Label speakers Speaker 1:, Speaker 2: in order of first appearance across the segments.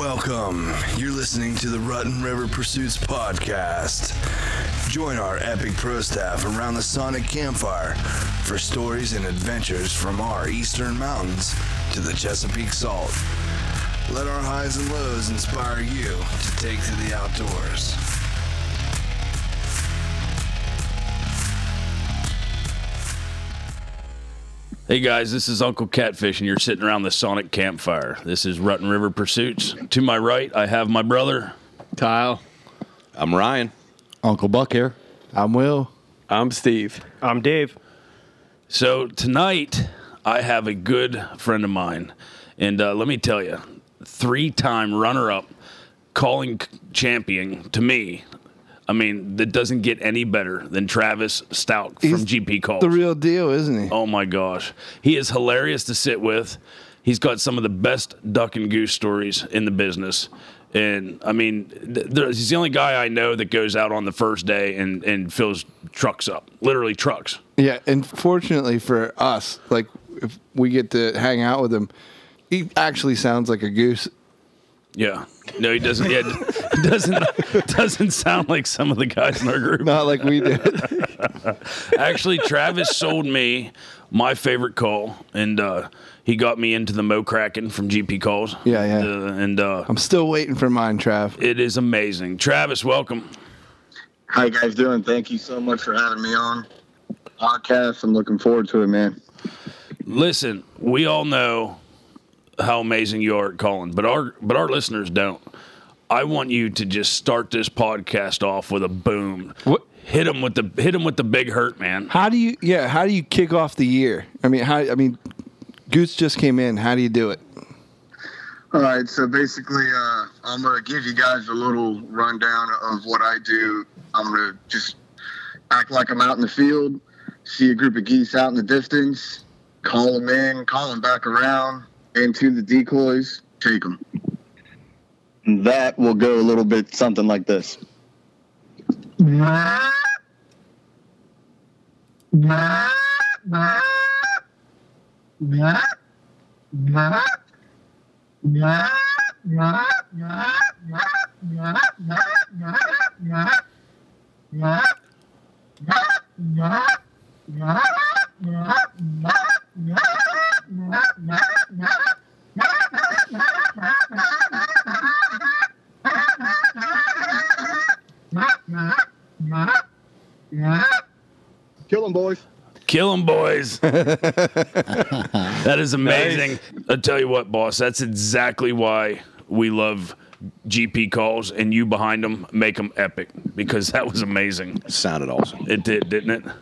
Speaker 1: Welcome. You're listening to the Rutten River Pursuits podcast. Join our epic pro staff around the Sonic Campfire for stories and adventures from our eastern mountains to the Chesapeake Salt. Let our highs and lows inspire you to take to the outdoors.
Speaker 2: Hey guys, this is Uncle Catfish, and you're sitting around the Sonic Campfire. This is Rutten River Pursuits. To my right, I have my brother.
Speaker 3: Kyle.
Speaker 4: I'm Ryan.
Speaker 5: Uncle Buck here.
Speaker 3: I'm Will.
Speaker 6: I'm Steve.
Speaker 7: I'm Dave.
Speaker 2: So tonight, I have a good friend of mine, and uh, let me tell you, three-time runner-up, calling champion to me. I mean, that doesn't get any better than Travis Stauch from
Speaker 3: He's
Speaker 2: GP Calls.
Speaker 3: The real deal, isn't he?
Speaker 2: Oh my gosh. He is hilarious to sit with. He's got some of the best duck and goose stories in the business. And I mean, th- there- he's the only guy I know that goes out on the first day and, and fills trucks up, literally trucks.
Speaker 3: Yeah, and fortunately for us, like if we get to hang out with him, he actually sounds like a goose.
Speaker 2: Yeah. No, he doesn't. Yeah, it doesn't doesn't sound like some of the guys in our group.
Speaker 3: Not like we did.
Speaker 2: Actually, Travis sold me my favorite call, and uh, he got me into the Mo Kraken from GP Calls.
Speaker 3: Yeah, yeah.
Speaker 2: Uh, and uh,
Speaker 3: I'm still waiting for mine, Trav.
Speaker 2: it is amazing. Travis, welcome.
Speaker 8: How you guys doing? Thank you so much for having me on podcast. I'm looking forward to it, man.
Speaker 2: Listen, we all know how amazing you are at calling, but our but our listeners don't. I want you to just start this podcast off with a boom.
Speaker 3: What-
Speaker 2: Hit them with the hit them with the big hurt, man.
Speaker 3: How do you? Yeah, how do you kick off the year? I mean, how? I mean, Goose just came in. How do you do it?
Speaker 8: All right, so basically, uh, I'm gonna give you guys a little rundown of what I do. I'm gonna just act like I'm out in the field, see a group of geese out in the distance, call them in, call them back around into the decoys, take them. That will go a little bit something like this. Kill them, boys.
Speaker 2: Kill him, boys. that is amazing. I tell you what, boss, that's exactly why we love GP calls, and you behind them make them epic because that was amazing.
Speaker 4: Sounded awesome.
Speaker 2: It did, didn't it?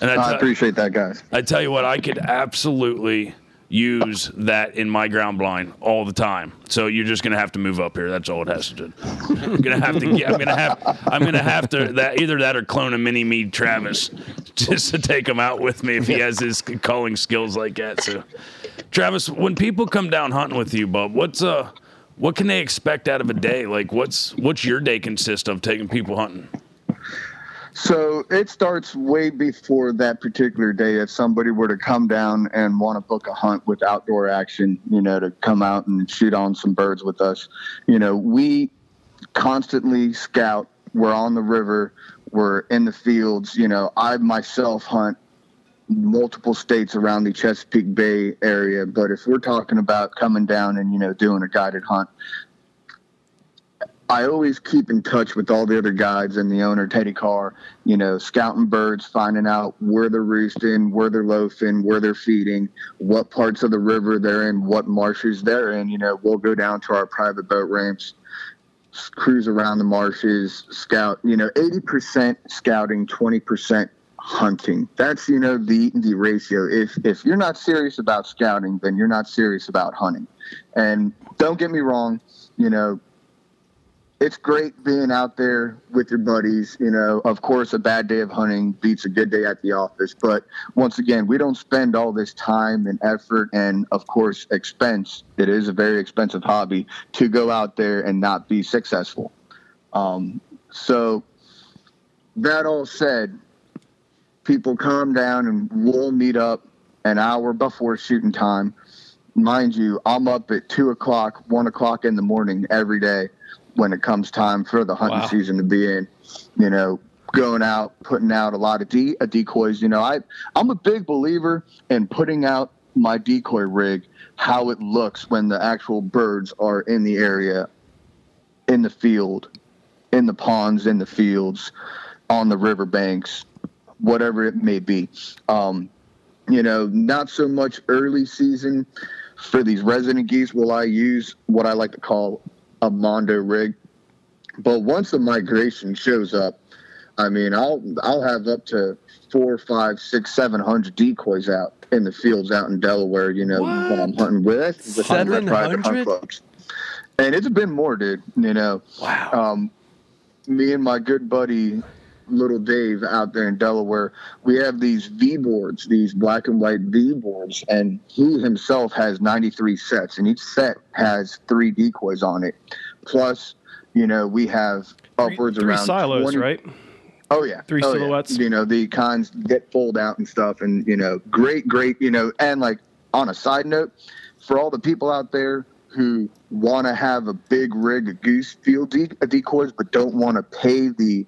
Speaker 2: And I
Speaker 8: I appreciate that, guys.
Speaker 2: I tell you what, I could absolutely use that in my ground blind all the time. So you're just gonna have to move up here. That's all it has to do. I'm gonna have to get. I'm gonna have. I'm gonna have to that either that or clone a mini me Travis just to take him out with me if he has his calling skills like that. So, Travis, when people come down hunting with you, Bub, what's uh, what can they expect out of a day? Like, what's what's your day consist of taking people hunting?
Speaker 8: So it starts way before that particular day. If somebody were to come down and want to book a hunt with outdoor action, you know, to come out and shoot on some birds with us, you know, we constantly scout. We're on the river. We're in the fields. You know, I myself hunt multiple states around the Chesapeake Bay area. But if we're talking about coming down and, you know, doing a guided hunt, I always keep in touch with all the other guides and the owner, Teddy Carr, you know, scouting birds, finding out where they're roosting, where they're loafing, where they're feeding, what parts of the river they're in, what marshes they're in. You know, we'll go down to our private boat ramps, cruise around the marshes, scout, you know, 80% scouting, 20% hunting. That's, you know, the, the ratio. If, if you're not serious about scouting, then you're not serious about hunting. And don't get me wrong, you know, it's great being out there with your buddies. You know, of course, a bad day of hunting beats a good day at the office. But once again, we don't spend all this time and effort and, of course, expense. It is a very expensive hobby to go out there and not be successful. Um, so, that all said, people calm down and we'll meet up an hour before shooting time mind you, I'm up at two o'clock, one o'clock in the morning every day when it comes time for the hunting
Speaker 5: Wow.
Speaker 8: season to be in. You know, going out, putting out a lot of de- uh, decoys. You know, I I'm a big believer in putting out my decoy rig how it looks when the actual birds are in the area, in the field, in the ponds, in the fields, on the riverbanks, whatever it may be. Um, you know, not so much early season for these resident geese will I use what I like to call a Mondo rig. But once the migration shows up, I mean, I'll I'll have up to four, five, six, seven hundred decoys out in the fields out in Delaware. You know, when I'm hunting with with hunting private
Speaker 5: 700?
Speaker 8: hunt clubs, and it's been more, dude. You know,
Speaker 5: Wow.
Speaker 8: um, me and my good buddy little Dave out there in Delaware, we have these V boards, these black and white V boards, and he himself has 93 sets, and each set has three decoys on it. Plus, you know, we have upwards
Speaker 6: Three
Speaker 8: around
Speaker 6: silos,
Speaker 8: 20
Speaker 6: right?
Speaker 8: Oh yeah,
Speaker 6: Three
Speaker 8: oh, yeah. You know the kinds get fold out and stuff, and you know, great, great. You know, and like on a side note, for all the people out there who want to have a big rig of goose field de- decoys, but don't want to pay the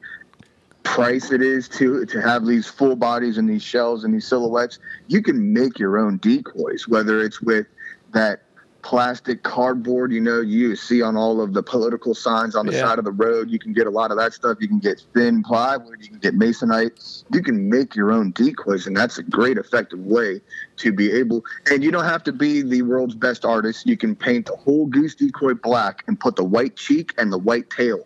Speaker 8: price it is to to have these full bodies and these shells and these silhouettes, you can make your own decoys, whether it's with that plastic cardboard you know you see on all of the political signs on the
Speaker 5: Yeah.
Speaker 8: side of the road you can get a lot of that stuff. You can get thin plywood you can get masonite. You can make your own decoys and that's a great effective way to be able and you don't have to be the world's best artist. You can paint the whole goose decoy black and put the white cheek and the white tail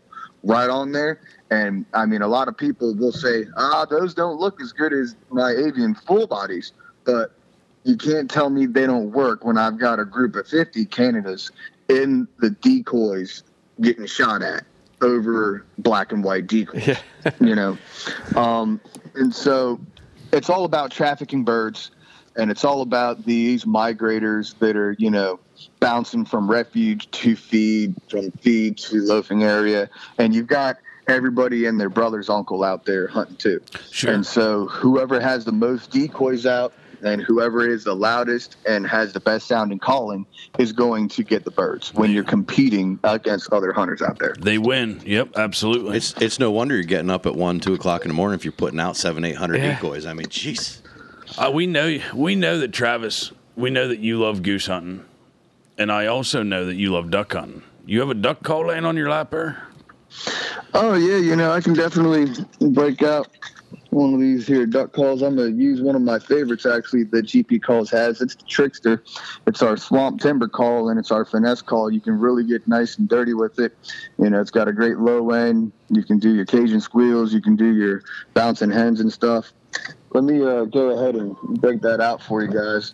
Speaker 8: right on there. And i mean a lot of people will say ah those don't look as good as my avian full bodies. But you can't tell me they don't work when I've got a group of 50 Canadas in the decoys getting shot at over black and white decoys, you know? Um, and so it's all about trafficking birds and it's all about these migrators that are, you know, bouncing from refuge to feed, from feed to loafing area. And you've got everybody and their brother's uncle out there hunting too.
Speaker 2: Sure.
Speaker 8: And so whoever has the most decoys out and whoever is the loudest and has the best sounding calling is going to get the birds when you're competing against other hunters out there.
Speaker 2: They win. Yep, absolutely.
Speaker 4: It's it's no wonder you're getting up at one, two o'clock in the morning if you're putting out seven, eight hundred
Speaker 5: Yeah.
Speaker 4: decoys. I mean, jeez.
Speaker 2: Uh, we know we know that Travis. We know that you love goose hunting, and I also know that you love duck hunting. You have a duck call laying on your lap there.
Speaker 8: Oh yeah, you know I can definitely break out one of these here duck calls. I'm gonna use one of my favorites actually that GP calls has. It's the trickster. It's our swamp timber call and it's our finesse call. You can really get nice and dirty with it. You know, it's got a great low end. You can do your Cajun squeals. You can do your bouncing hens and stuff. Let me uh, go ahead and break that out for you guys.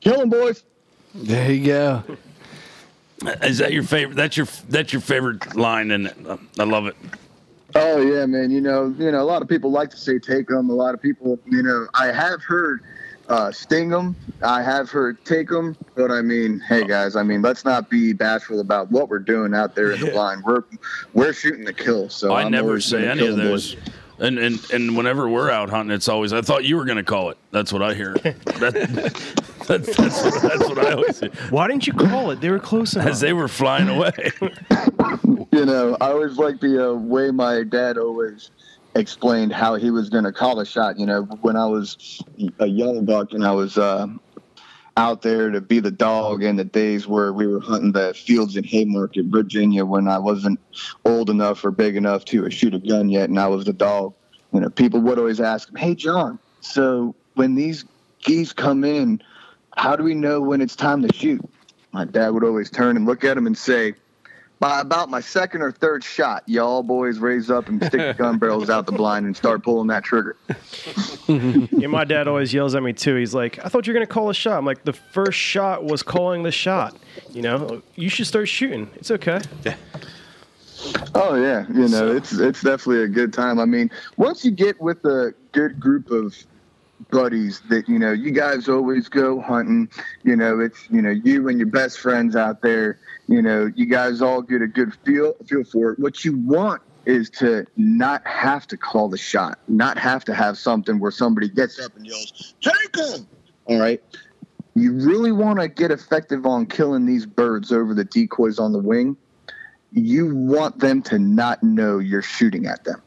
Speaker 8: Kill 'em, boys.
Speaker 3: There you go.
Speaker 2: Is that your favorite? That's your that's your favorite line, and I love it.
Speaker 8: Oh yeah, man. You know, you know, a lot of people like to say take them. A lot of people, you know, I have heard uh, sting them. I have heard take them. But I mean, hey guys, I mean, let's not be bashful about what we're doing out there in the line. We're we're shooting the kill. So
Speaker 2: I
Speaker 8: I'm
Speaker 2: never say any of those.
Speaker 8: boys.
Speaker 2: And, and and whenever we're out hunting, it's always I thought you were going to call it. That's what I hear. That, that, that's, what, that's what I always hear.
Speaker 6: Why didn't you call it? They were close enough.
Speaker 2: As they were flying away.
Speaker 8: You know, I always like the uh, way my dad always explained how he was going to call a shot. You know, when I was a young buck and I was uh, out there to be the dog in the days where we were hunting the fields in Haymarket, Virginia, when I wasn't old enough or big enough to shoot a gun yet, and I was the dog. You know, people would always ask "Hey, John, so when these geese come in, how do we know when it's time to shoot?" My dad would always turn and look at him and say, by about my second or third shot, y'all boys raise up and stick the gun barrels out the blind and start pulling that trigger.
Speaker 6: Yeah, my dad always yells at me too. He's like, "I thought you were gonna call a shot." I'm like, "The first shot was calling the shot." You know, you should start shooting. It's okay.
Speaker 8: Oh yeah, you know it's it's definitely a good time. I mean, once you get with a good group of buddies that you know you guys always go hunting, you know it's you know you and your best friends out there. You know you guys all get a good feel feel for it. What you want is to not have to call the shot, not have to have something where somebody gets up and yells, "Take him!" All right. You really want to get effective on killing these birds over the decoys on the wing you want them to not know you're shooting at them.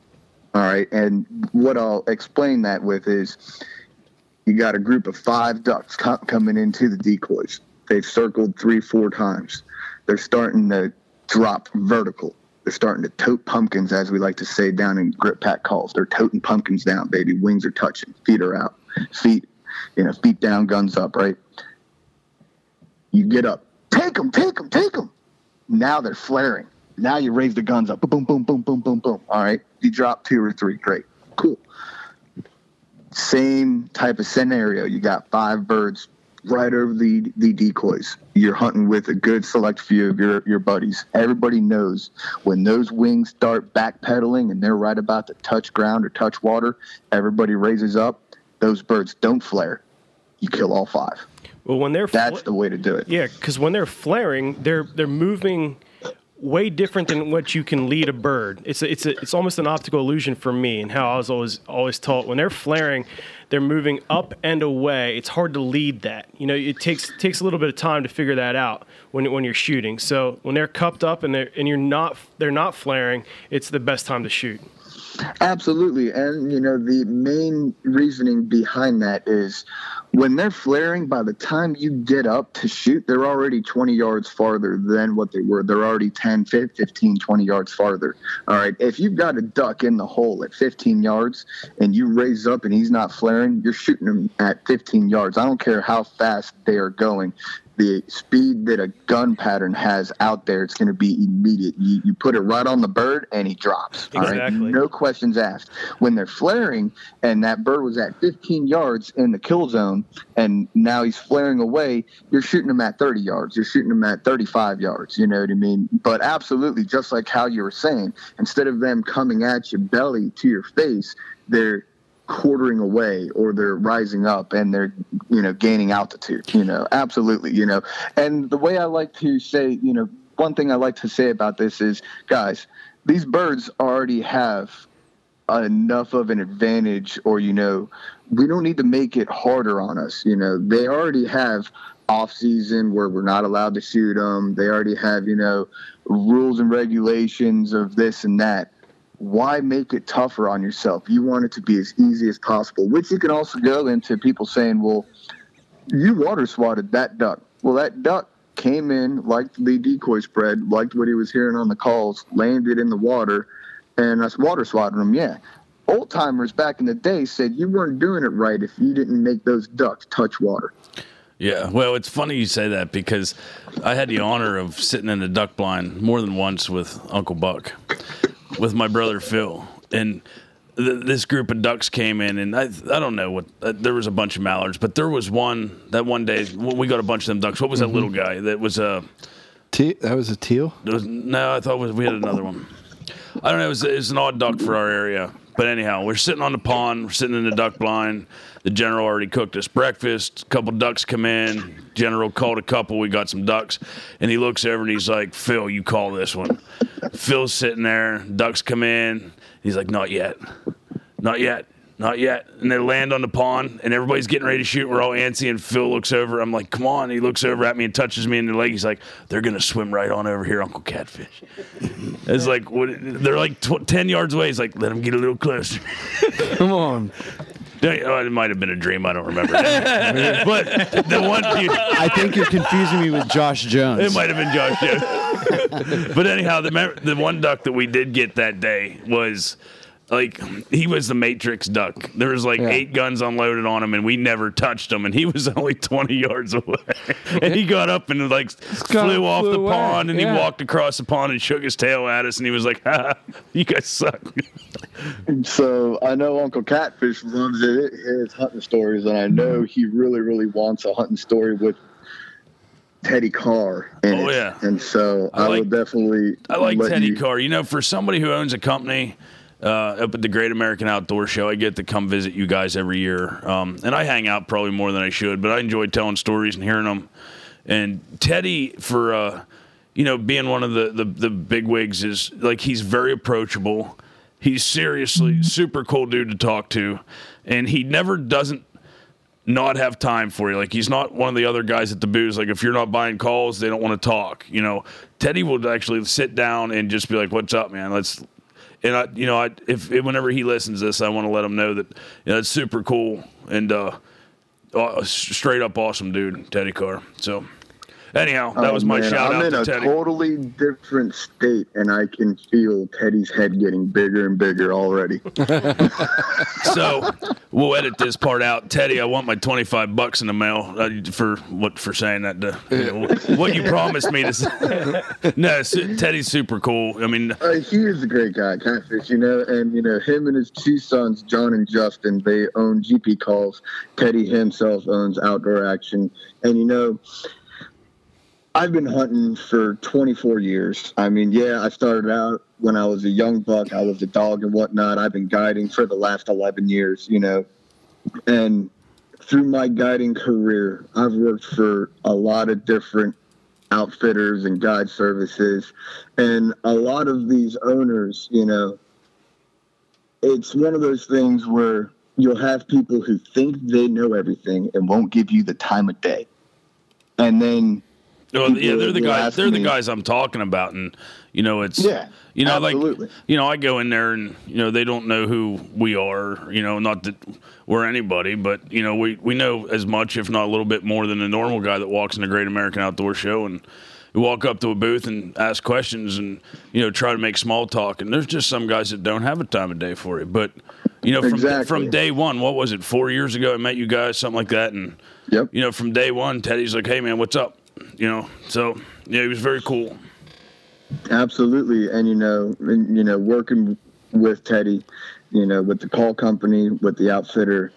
Speaker 8: All right. And what I'll explain that with is you got a group of five ducks co- coming into the decoys. They've circled three, four times. They're starting to drop vertical. They're starting to tote pumpkins, as we like to say down in grip pack calls. They're toting pumpkins down, baby. Wings are touching, feet are out, feet, you know, feet down, guns up, right? You get up, take them, take them, take them. Now they're flaring. Now you raise the guns up. Boom, boom, boom, boom, boom, boom. All right. You drop two or three. Great. Cool. Same type of scenario. You got five birds right over the, the decoys. You're hunting with a good select few of your, your buddies. Everybody knows when those wings start backpedaling and they're right about to touch ground or touch water, everybody raises up. Those birds don't flare. You kill all five.
Speaker 6: Well, when they're
Speaker 8: That's the way to do it.
Speaker 6: yeah, because when they're flaring, they're they're moving way different than what you can lead a bird. It's a, it's a, it's almost an optical illusion for me, and how I was always always taught when they're flaring, they're moving up and away. It's hard to lead that. You know, it takes takes a little bit of time to figure that out when when you're shooting. So when they're cupped up and they're and you're not they're not flaring, it's the best time to shoot.
Speaker 8: Absolutely. And, you know, the main reasoning behind that is when they're flaring, by the time you get up to shoot, they're already 20 yards farther than what they were. They're already 10, 15, 20 yards farther. All right. If you've got a duck in the hole at 15 yards and you raise up and he's not flaring, you're shooting him at 15 yards. I don't care how fast they are going the speed that a gun pattern has out there, it's going to be immediate. You, you put it right on the bird and he drops. All right,
Speaker 6: Exactly.
Speaker 8: no questions asked. When they're flaring and that bird was at 15 yards in the kill zone and now he's flaring away, you're shooting him at 30 yards. You're shooting him at 35 yards. You know what I mean? But absolutely, just like how you were saying, instead of them coming at you belly to your face, they're quartering away or they're rising up and they're you know gaining altitude you know absolutely you know. And the way i like to say you know one thing i like to say about this is guys these birds already have enough of an advantage or you know we don't need to make it harder on us you know. They already have off season where we're not allowed to shoot them they already have you know rules and regulations of this and that why make it tougher on yourself? You want it to be as easy as possible, which you can also go into people saying, well, you water swatted that duck. Well, that duck came in, liked the decoy spread, liked what he was hearing on the calls, landed in the water, and us water swatted him. Yeah. Old timers back in the day said you weren't doing it right if you didn't make those ducks touch water.
Speaker 2: Yeah, well, it's funny you say that because I had the honor of sitting in the duck blind more than once with Uncle Buck, with my brother Phil, and th- this group of ducks came in, and I I don't know what uh, there was a bunch of mallards, but there was one that one day we got a bunch of them ducks. What was that little guy that was a?
Speaker 3: Te- that was a teal.
Speaker 2: Was, no, I thought it was, we had another one. I don't know. It was, it was an odd duck for our area. But anyhow, we're sitting on the pond. We're sitting in the duck blind. The general already cooked us breakfast. A couple ducks come in. General called a couple. We got some ducks. And he looks over and he's like, Phil, you call this one. Phil's sitting there. Ducks come in. He's like, not yet. Not yet. Not yet. And they land on the pond, and everybody's getting ready to shoot. We're all antsy, and Phil looks over. I'm like, come on. He looks over at me and touches me in the leg. He's like, they're going to swim right on over here, Uncle Catfish. It's like, what, they're like tw- 10 yards away. He's like, let them get a little closer.
Speaker 3: Come on.
Speaker 2: Oh, it might have been a dream. I don't remember. but the one dude,
Speaker 5: I think you're confusing me with Josh Jones.
Speaker 2: it might have been Josh Jones. but anyhow, the the one duck that we did get that day was like he was the Matrix duck. There was like
Speaker 3: Yeah.
Speaker 2: eight guns unloaded on him, and we never touched him. And he was only twenty yards away. and he got up and like
Speaker 3: guy
Speaker 2: flew off
Speaker 3: flew
Speaker 2: the
Speaker 3: away.
Speaker 2: pond, and
Speaker 3: Yeah.
Speaker 2: he walked across the pond and shook his tail at us, and he was like, ha, "You guys suck."
Speaker 8: And so I know Uncle Catfish loves it, his hunting stories, and I know mm-hmm. he really, really wants a hunting story with Teddy Carr in
Speaker 2: Oh,
Speaker 8: it.
Speaker 2: yeah.
Speaker 8: And so
Speaker 2: I
Speaker 8: I,
Speaker 2: like-
Speaker 8: will definitely.
Speaker 2: I like Teddy
Speaker 8: you-
Speaker 2: Carr. You know, for somebody who owns a company uh, up at the Great American Outdoor Show, I get to come visit you guys every year, um, and I hang out probably more than I should. But I enjoy telling stories and hearing them. And Teddy, for uh, you know, being one of the the, the big wigs, is like he's very approachable. He's seriously super cool dude to talk to, and he never doesn't not have time for you. Like he's not one of the other guys at the booth. Like if you're not buying calls, they don't want to talk. You know, Teddy will actually sit down and just be like, "What's up, man? Let's." And I, you know, I if whenever he listens to this, I want to let him know that you know, it's super cool and uh, uh, straight up awesome dude, Teddy Carr. So. Anyhow, that
Speaker 8: Oh,
Speaker 2: was my
Speaker 8: man,
Speaker 2: shout
Speaker 8: I'm
Speaker 2: out
Speaker 8: in
Speaker 2: to
Speaker 8: a
Speaker 2: Teddy.
Speaker 8: totally different state, and I can feel Teddy's head getting bigger and bigger already.
Speaker 2: so we'll edit this part out. Teddy, I want my twenty five bucks in the mail uh, for what for saying that. To, you know, what you promised me to. Say. no, su- Teddy's super cool. I mean,
Speaker 8: Uh, he is a great guy, Catfish, you know, and, you know, him and his two sons, John and Justin, they own GP Calls. Teddy himself owns Outdoor Action. And, you know, I've been hunting for 24 years. I mean, yeah, I started out when I was a young buck. I was a dog and whatnot. I've been guiding for the last 11 years, you know. And through my guiding career, I've worked for a lot of different outfitters and guide services. And a lot of these owners, you know, it's one of those things where you'll have people who think they know everything and won't give you the time of day. And then
Speaker 2: well, yeah, they're the guys. They're the guys I'm talking about, and you know, it's
Speaker 8: Yeah,
Speaker 2: you know,
Speaker 8: absolutely.
Speaker 2: like you know, I go in there and you know they don't know who we are. You know, not that we're anybody, but you know, we we know as much, if not a little bit more, than the normal guy that walks in the Great American Outdoor Show and. We walk up to a booth and ask questions and you know try to make small talk and there's just some guys that don't have a time of day for it but you know from
Speaker 8: Exactly.
Speaker 2: from day one what was it four years ago I met you guys something like that and
Speaker 8: Yep.
Speaker 2: you know, from day one, Teddy's like, "Hey, man, what's up?" You know, so yeah, he was very cool.
Speaker 8: Absolutely, and you know, and, you know, working with Teddy, you know, with the call company, with the outfitter,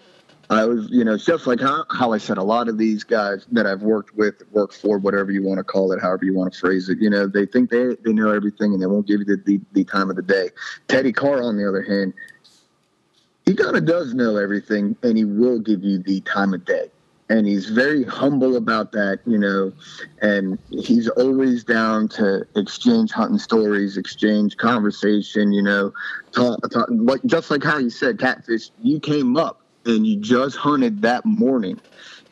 Speaker 8: I was, you know, just like how, how I said, a lot of these guys that I've worked with, work for, whatever you want to call it, however you want to phrase it, you know, they think they they know everything and they won't give you the the, the time of the day. Teddy Carr, on the other hand, he kind of does know everything, and he will give you the time of day. And he's very humble about that, you know, and he's always down to exchange hunting stories, exchange conversation, you know, talk, talk, like just like how you said, catfish. You came up and you just hunted that morning,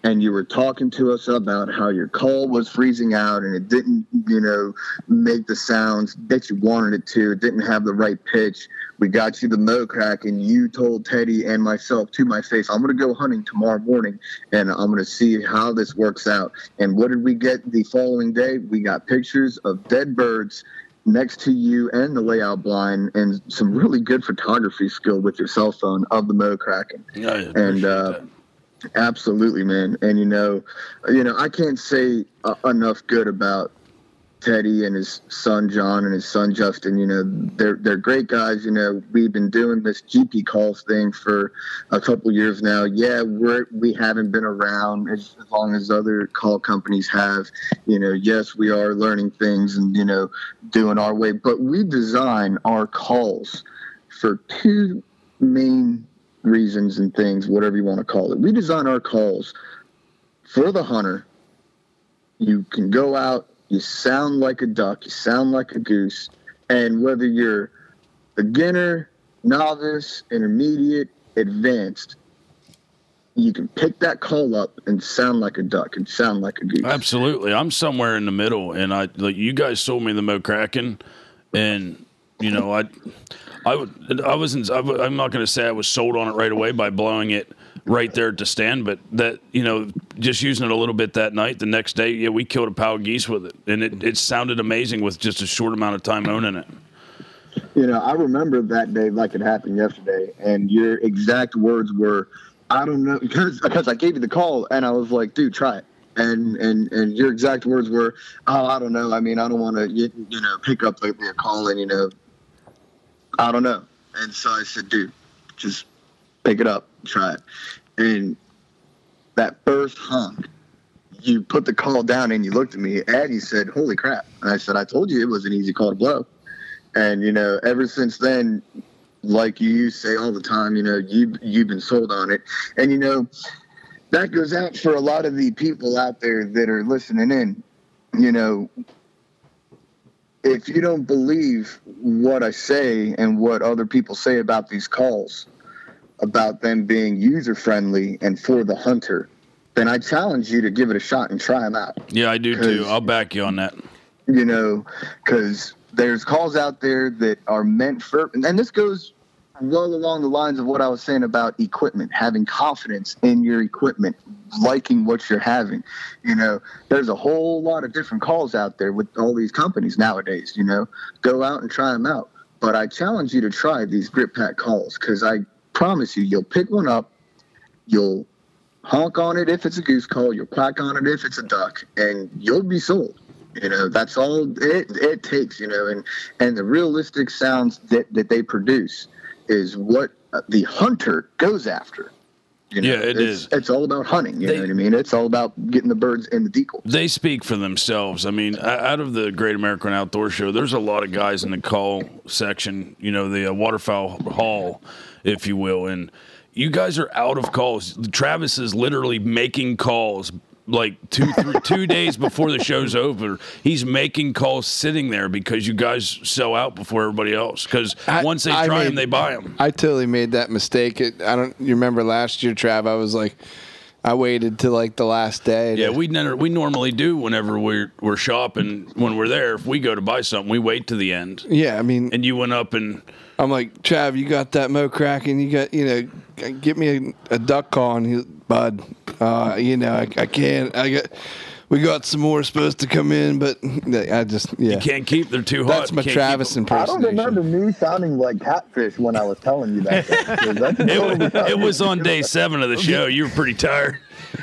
Speaker 8: and you were talking to us about how your call was freezing out and it didn't, you know, make the sounds that you wanted it to. It didn't have the right pitch. We got you the mo crack, and you told Teddy and myself to my face, "I'm going to go hunting tomorrow morning, and I'm going to see how this works out." And what did we get the following day? We got pictures of dead birds next to you and the layout blind, and some really good photography skill with your cell phone of the Mo Kraken.
Speaker 2: Yeah,
Speaker 8: And uh. Absolutely, man. And you know, you know, I can't say uh, enough good about Teddy and his son John and his son Justin. You know, they're they're great guys. You know, we've been doing this GP calls thing for a couple years now. Yeah, we're we haven't been around as, as long as other call companies have. You know, yes, we are learning things and you know doing our way, but we design our calls for two main reasons and things, whatever you want to call it. We design our calls for the hunter. You can go out, you sound like a duck, you sound like a goose, and whether you're beginner, novice, intermediate, advanced, you can pick that call up and sound like a duck and sound like a goose.
Speaker 2: Absolutely, I'm somewhere in the middle, and I like you guys sold me the Mo Kraken, and you know I, I I wasn't I, I'm not going to say I was sold on it right away by blowing it right there to stand, but that you know just using it a little bit that night, the next day, yeah, we killed a pile of geese with it, and it, it sounded amazing with just a short amount of time owning it.
Speaker 8: You know, I remember that day like it happened yesterday, and your exact words were, "I don't know," because because I gave you the call, and I was like, "Dude, try it." And and and your exact words were, "Oh, I don't know. I mean, I don't want to, you, you know, pick up the, the call, and you know, I don't know." And so I said, "Dude, just pick it up, try it." And that first honk, you put the call down and you looked at me and you said, "Holy crap!" And I said, "I told you it was an easy call to blow." And you know, ever since then, like you say all the time, you know, you you've been sold on it, and you know, that goes out for a lot of the people out there that are listening in. You know, if you don't believe what I say and what other people say about these calls, about them being user friendly and for the hunter, then I challenge you to give it a shot and try them out.
Speaker 2: Yeah, I do too. I'll back you on that.
Speaker 8: You know, because there's calls out there that are meant for, and this goes well along the lines of what I was saying about equipment, having confidence in your equipment, liking what you're having. You know, there's a whole lot of different calls out there with all these companies nowadays. You know, go out and try them out. But I challenge you to try these grip pack calls because I promise you, you'll pick one up, you'll honk on it if it's a goose call, you'll quack on it if it's a duck, and you'll be sold. You know, that's all it, it takes, you know, and, and the realistic sounds that, that they produce is what the hunter goes after. You know,
Speaker 2: Yeah, it
Speaker 8: it's,
Speaker 2: is.
Speaker 8: It's all about hunting. You
Speaker 2: They-
Speaker 8: know what I mean? It's all about getting the birds in the decoy.
Speaker 2: They speak for themselves. I mean, out of the Great American Outdoor Show, there's a lot of guys in the call section, you know, the uh, waterfowl hall, if you will, and you guys are out of calls. Travis is literally making calls like two three, two days before the show's over. He's making calls sitting there because you guys sell out before everybody else. Because once they
Speaker 3: I
Speaker 2: try
Speaker 3: made-
Speaker 2: them, they buy them.
Speaker 3: I totally made that mistake. It, I don't. You remember last year, Trav? I was like, I waited till like the last day.
Speaker 2: Yeah, we never, we normally do whenever we're we're shopping. When we're there, if we go to buy something, we wait to the end.
Speaker 3: Yeah, I mean,
Speaker 2: And you went up and
Speaker 3: I'm like, Trav, you got that Mo Kraken? You got, you know, get me a, a duck call, and he, bud, uh, you know, I, I can't. I got, we got some more supposed to come in, but I just, yeah, You
Speaker 2: can't keep. They're too hot.
Speaker 3: that's my
Speaker 2: can't keep
Speaker 3: Travis
Speaker 2: them.
Speaker 8: I don't remember me sounding like catfish when I was telling you that. That's
Speaker 2: It
Speaker 8: totally
Speaker 2: was, it was on day seven of the show. You were pretty tired.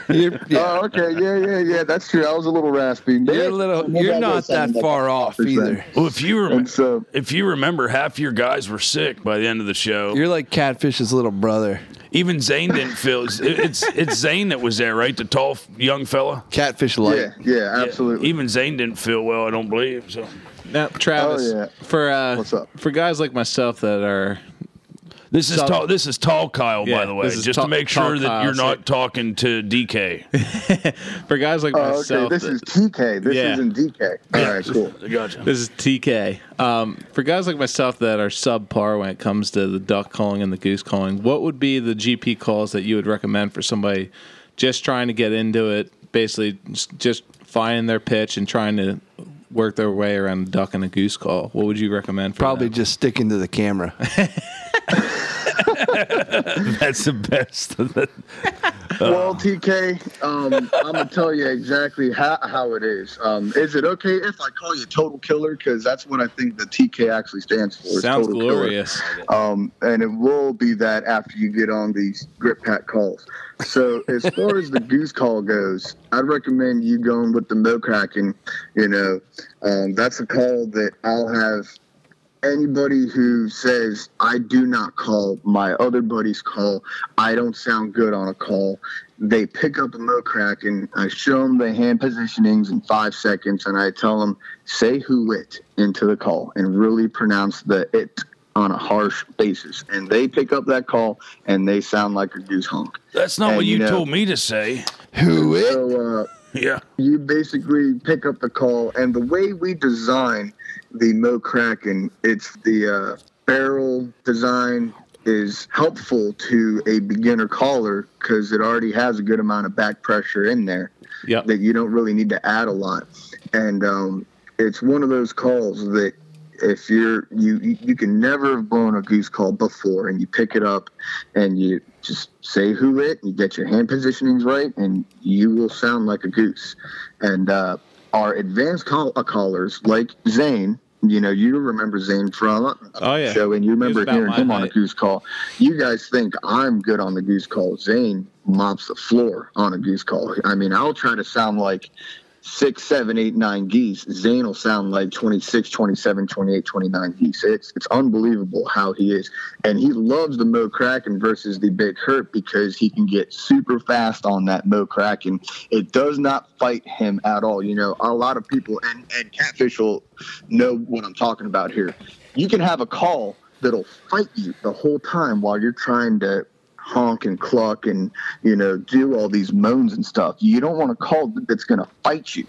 Speaker 3: You're, yeah,
Speaker 8: Oh, okay. Yeah, yeah, yeah. That's true. I was a little raspy.
Speaker 3: you're a little, you're not that far off either.
Speaker 2: Well, if you rem-
Speaker 8: so-
Speaker 2: if you remember, half your guys were sick by the end of the show.
Speaker 3: You're like Catfish's little brother.
Speaker 2: Even Zane didn't feel. It's it's, it's Zane that was there, right? The tall young fella.
Speaker 3: Catfish light.
Speaker 8: Yeah, yeah, absolutely.
Speaker 2: Even Zane didn't feel well. I don't believe so.
Speaker 5: Now, Travis,
Speaker 8: Oh, yeah.
Speaker 5: for uh,
Speaker 8: What's up?
Speaker 5: for guys like myself that are
Speaker 2: This is
Speaker 5: So-
Speaker 2: tall. This is tall Kyle, by the way, just
Speaker 5: tall-
Speaker 2: to make sure that
Speaker 5: Kyle,
Speaker 2: you're
Speaker 5: so-
Speaker 2: not talking to DK.
Speaker 5: for guys like
Speaker 8: Oh, okay.
Speaker 5: myself.
Speaker 8: This
Speaker 5: that-
Speaker 8: is TK. This
Speaker 5: Yeah.
Speaker 8: isn't DK. All right, cool.
Speaker 2: Gotcha.
Speaker 5: This is TK. Um, for guys like myself that are subpar when it comes to the duck calling and the goose calling, what would be the GP calls that you would recommend for somebody just trying to get into it, basically just- just finding their pitch and trying to work their way around a duck and a goose call? What would you recommend for
Speaker 3: Probably
Speaker 5: them?
Speaker 3: just sticking to the camera.
Speaker 2: That's the best.
Speaker 8: Well, TK, um, I'm gonna tell you exactly how, how it is. Um, is it okay if I call you Total Killer? Because that's what I think the TK actually stands for.
Speaker 5: Sounds
Speaker 8: Total
Speaker 5: glorious.
Speaker 8: Um, and it will be that after you get on these grip pack calls. So as far as the goose call goes, I'd recommend you going with the Mo Kraken. You know, um, that's a call that I'll have anybody who says I do not call my other buddies call. I don't sound good on a call. They pick up a mo crack and I show them the hand positionings in five seconds and I tell them say who it into the call and really pronounce the it on a harsh basis. And they pick up that call and they sound like a goose honk.
Speaker 2: That's not
Speaker 8: And,
Speaker 2: what you
Speaker 8: you know-
Speaker 2: told me to say.
Speaker 3: Who it?
Speaker 8: So uh,
Speaker 2: Yeah.
Speaker 8: you basically pick up the call and the way we design the mo kraken it's the uh, barrel design is helpful to a beginner caller because it already has a good amount of back pressure in there
Speaker 5: Yep.
Speaker 8: that you don't really need to add a lot and um, it's one of those calls that if you're you you can never have blown a goose call before and you pick it up and you just say who it and you get your hand positionings right and you will sound like a goose. And uh, our advanced call uh, callers like zane you know you remember zane from uh,
Speaker 5: Oh, yeah.
Speaker 8: show and you remember hearing him on a goose call. You guys think i'm good on the goose call. Zane mops the floor on a goose call. I mean i'll try to sound like six, seven, eight, nine geese, Zane will sound like 26, 27, 28, 29 geese. It's it's unbelievable how he is. And he loves the Mo Kraken versus the Big Hurt because he can get super fast on that Mo Kraken. It does not fight him at all. You know, a lot of people and, and Catfish will know what I'm talking about here. You can have a call that'll fight you the whole time while you're trying to honk and cluck and you know do all these moans and stuff. You don't want a call that's going to fight you.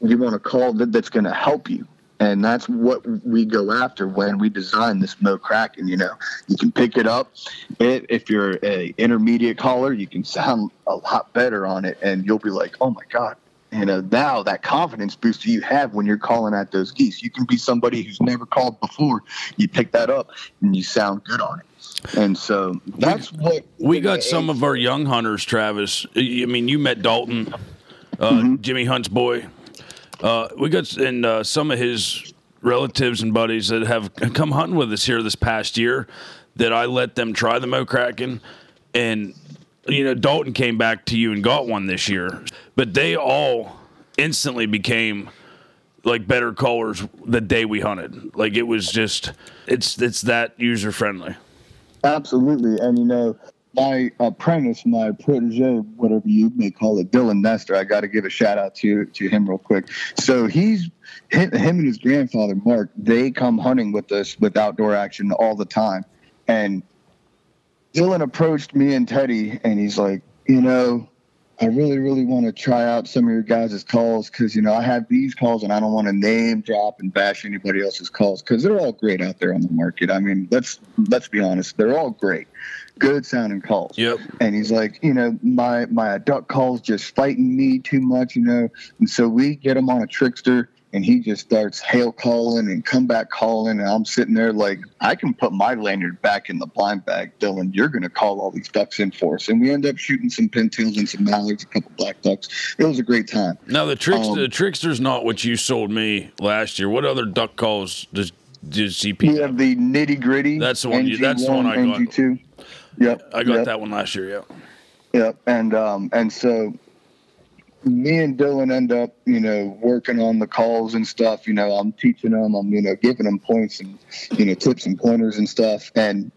Speaker 8: You want a call that, that's going to help you. And that's what we go after when we design this Mo Kraken. You know, you can pick it up. It, if you're a intermediate caller, you can sound a lot better on it, and you'll be like, "Oh my god, you know now that confidence boost you have when you're calling at those geese you can be somebody who's never called before you pick that up and you sound good on it and so that's what
Speaker 2: We got some of our young hunters, Travis. I mean, you met Dalton, uh, Jimmy Hunt's boy. Uh, we got and uh, some of his relatives and buddies that have come hunting with us here this past year. That I let them try the Mo Kraken, and you know Dalton came back to you and got one this year. But they all instantly became like better callers the day we hunted. Like it was just it's it's that user friendly.
Speaker 8: Absolutely. And, you know, my apprentice, my protege, whatever you may call it, Dylan Nestor, I got to give a shout out to, to him real quick. So he's, him, him and his grandfather, Mark, they come hunting with us with outdoor action all the time. And Dylan approached me and Teddy, and he's like, you know, I really, really want to try out some of your guys' calls because, you know, I have these calls and I don't want to name drop and bash anybody else's calls because they're all great out there on the market. I mean, let's let's be honest, they're all great, good sounding calls.
Speaker 2: Yep.
Speaker 8: And he's like, you know, my my duck calls just fighting me too much, you know, and so we get him on a trickster. And he just starts hail calling and come back calling. And I'm sitting there like, I can put my lanyard back in the blind bag, Dylan. You're going to call all these ducks in for us. And we end up shooting some pintails and some mallards, a couple black ducks. It was a great time.
Speaker 2: Now the tricks,
Speaker 8: Um,
Speaker 2: the trickster's not what you sold me last year. What other duck calls does does GP?
Speaker 8: have the nitty gritty.
Speaker 2: That's the one you- that's the one I got.
Speaker 8: NG2. Yep.
Speaker 2: I got
Speaker 8: yep.
Speaker 2: that one last year. Yeah.
Speaker 8: Yep. And um and so me and Dylan end up, you know, working on the calls and stuff. You know, I'm teaching them, I'm, you know, giving them points and, you know, tips and pointers and stuff. And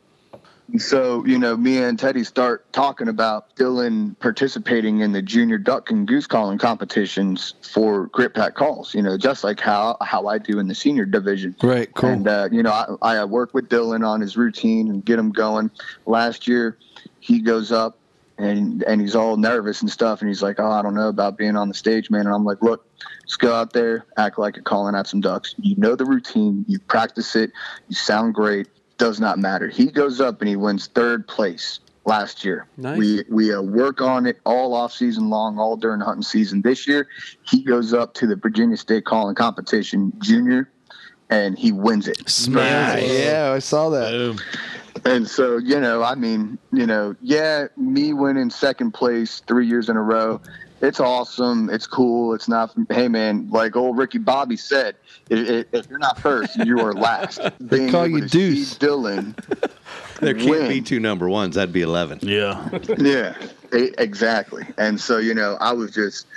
Speaker 8: so, you know, me and Teddy start talking about Dylan participating in the junior duck and goose calling competitions for Grit Pack calls, you know, just like how, how I do in the senior division.
Speaker 3: Right, cool.
Speaker 8: And, uh, you know, I, I work with Dylan on his routine and get him going. Last year, he goes up and and he's all nervous and stuff. And he's like, "Oh, I don't know about being on the stage, man." And I'm like, "Look, just go out there, act like you're calling out some ducks. You know the routine, you practice it, you sound great. Does not matter." He goes up and he wins third place last year.
Speaker 7: Nice.
Speaker 8: We we uh, work on it all off season long, all during hunting season. This year, he goes up to the Virginia State calling competition junior, and he wins it.
Speaker 3: Smash. Yeah, I saw that.
Speaker 8: And so, you know, I mean, you know, yeah, me winning second place three years in a row, it's awesome. It's cool. It's not, hey, man, like old Ricky Bobby said, if, if- if you're not first, you are last. Being
Speaker 3: call you
Speaker 8: to see
Speaker 3: Deuce.
Speaker 8: Dylan.
Speaker 4: There can't
Speaker 8: win.
Speaker 4: be two number ones. That'd be 11.
Speaker 2: Yeah.
Speaker 8: Yeah, e- exactly. And so, you know, I was just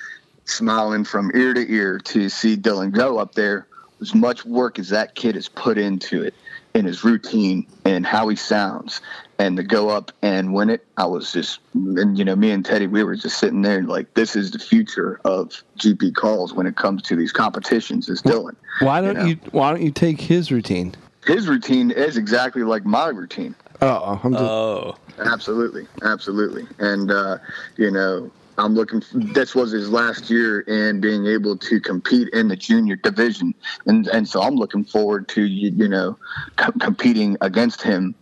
Speaker 8: smiling from ear to ear to see Dylan go up there. As much work as that kid has put into it in his routine and how he sounds, and to go up and win it, I was just, and you know, me and Teddy, we were just sitting there like, this is the future of GP calls when it comes to these competitions. Is Dylan?
Speaker 3: Why don't
Speaker 8: know.
Speaker 3: you Why don't you take his routine?
Speaker 8: His routine is exactly like my routine.
Speaker 3: Oh, I'm just,
Speaker 7: Oh,
Speaker 8: Absolutely, absolutely, and uh, you know, I'm looking. This was his last year in being able to compete in the junior division, and and so I'm looking forward to you, you know, com- competing against him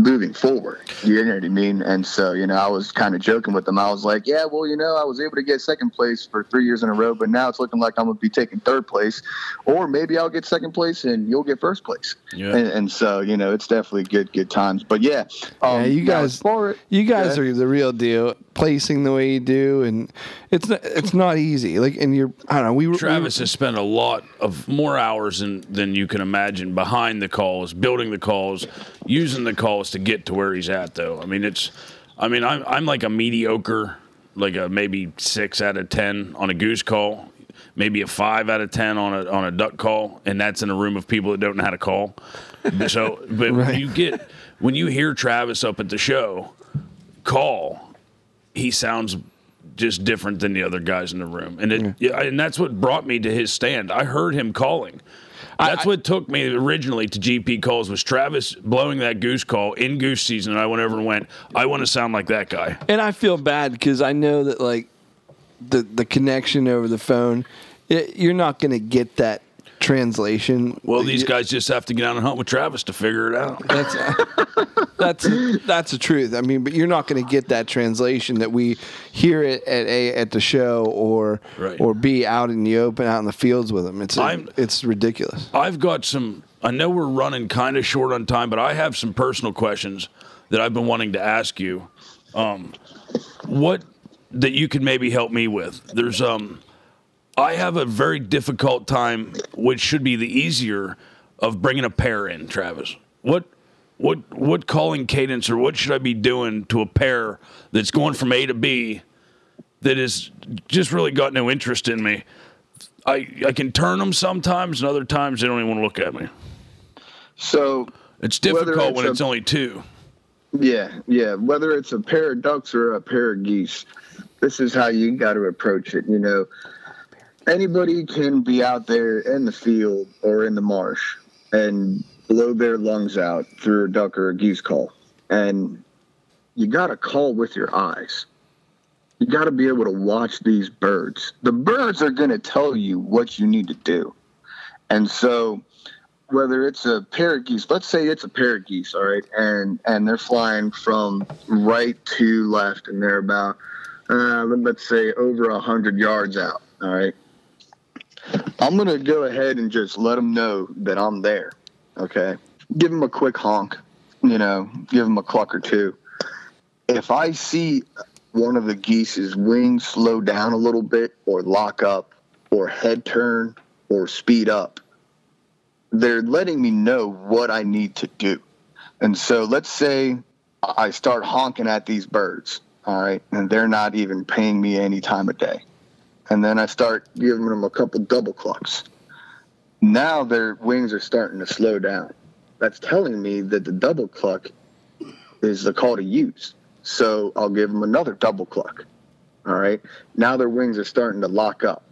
Speaker 8: moving forward. You know what I mean? And so, you know, I was kind of joking with him. I was like, yeah, well, you know, I was able to get second place for three years in a row, but now it's looking like I'm going to be taking third place, or maybe I'll get second place and you'll get first place.
Speaker 2: Yeah.
Speaker 8: And, and so, you know, it's definitely good, good times. But yeah, um,
Speaker 3: yeah, you guys,
Speaker 8: as
Speaker 3: you guys
Speaker 8: Yeah.
Speaker 3: are the real deal. Placing the way you do, and it's not, it's not easy. Like, and you're, I don't know. We were
Speaker 2: Travis has spent a lot of more hours than, than you can imagine behind the calls, building the calls, using the calls to get to where he's at. Though I mean, it's, I mean, I'm I'm like a mediocre, like a maybe six out of ten on a goose call. maybe a five out of ten on a on a duck call, and that's in a room of people that don't know how to call. So, but when you get when you hear Travis up at the show call, he sounds just different than the other guys in the room, and it, yeah, and that's what brought me to his stand. I heard him calling. That's what took me originally to GP calls was Travis blowing that goose call in goose season. And I went over and went, I want to sound like that guy.
Speaker 3: And I feel bad because I know that like the the connection over the phone, it, you're not going to get that translation.
Speaker 2: Well, these guys just have to get on and hunt with Travis to figure it out.
Speaker 3: That's that's that's the truth. I mean, but you're not going to get that translation that we hear it at a at the show or
Speaker 2: Right.
Speaker 3: or be out in the open, out in the fields with them. It's
Speaker 2: I'm-
Speaker 3: it's ridiculous.
Speaker 2: I've got some. I know we're running kind of short on time, but I have some personal questions that I've been wanting to ask you. Um, what that you could maybe help me with? There's um, I have a very difficult time, which should be the easier, of bringing a pair in. Travis, what what what calling cadence or what should I be doing to a pair that's going from A to B that has just really got no interest in me? I I can turn them sometimes, and other times they don't even want to look at me.
Speaker 8: So
Speaker 2: It's difficult
Speaker 8: it's
Speaker 2: when
Speaker 8: a-
Speaker 2: it's only two.
Speaker 8: Yeah, yeah. Whether it's a pair of ducks or a pair of geese, this is how you got to approach it. You know, anybody can be out there in the field or in the marsh and blow their lungs out through a duck or a geese call. And you got to call with your eyes. You got to be able to watch these birds. The birds are going to tell you what you need to do. And so, whether it's a pair of geese, let's say it's a pair of geese, all right, and and they're flying from right to left, and they're about uh, let's say over a hundred yards out, all right. I'm gonna go ahead and just let them know that I'm there, okay. Give them a quick honk, you know, give them a cluck or two. If I see one of the geese's wings slow down a little bit, or lock up, or head turn, or speed up, they're letting me know what I need to do. And so let's say I start honking at these birds, all right, and they're not even paying me any time of day. And then I start giving them a couple double clucks. Now their wings are starting to slow down. That's telling me that the double cluck is the call to use. So I'll give them another double cluck. All right. Now their wings are starting to lock up.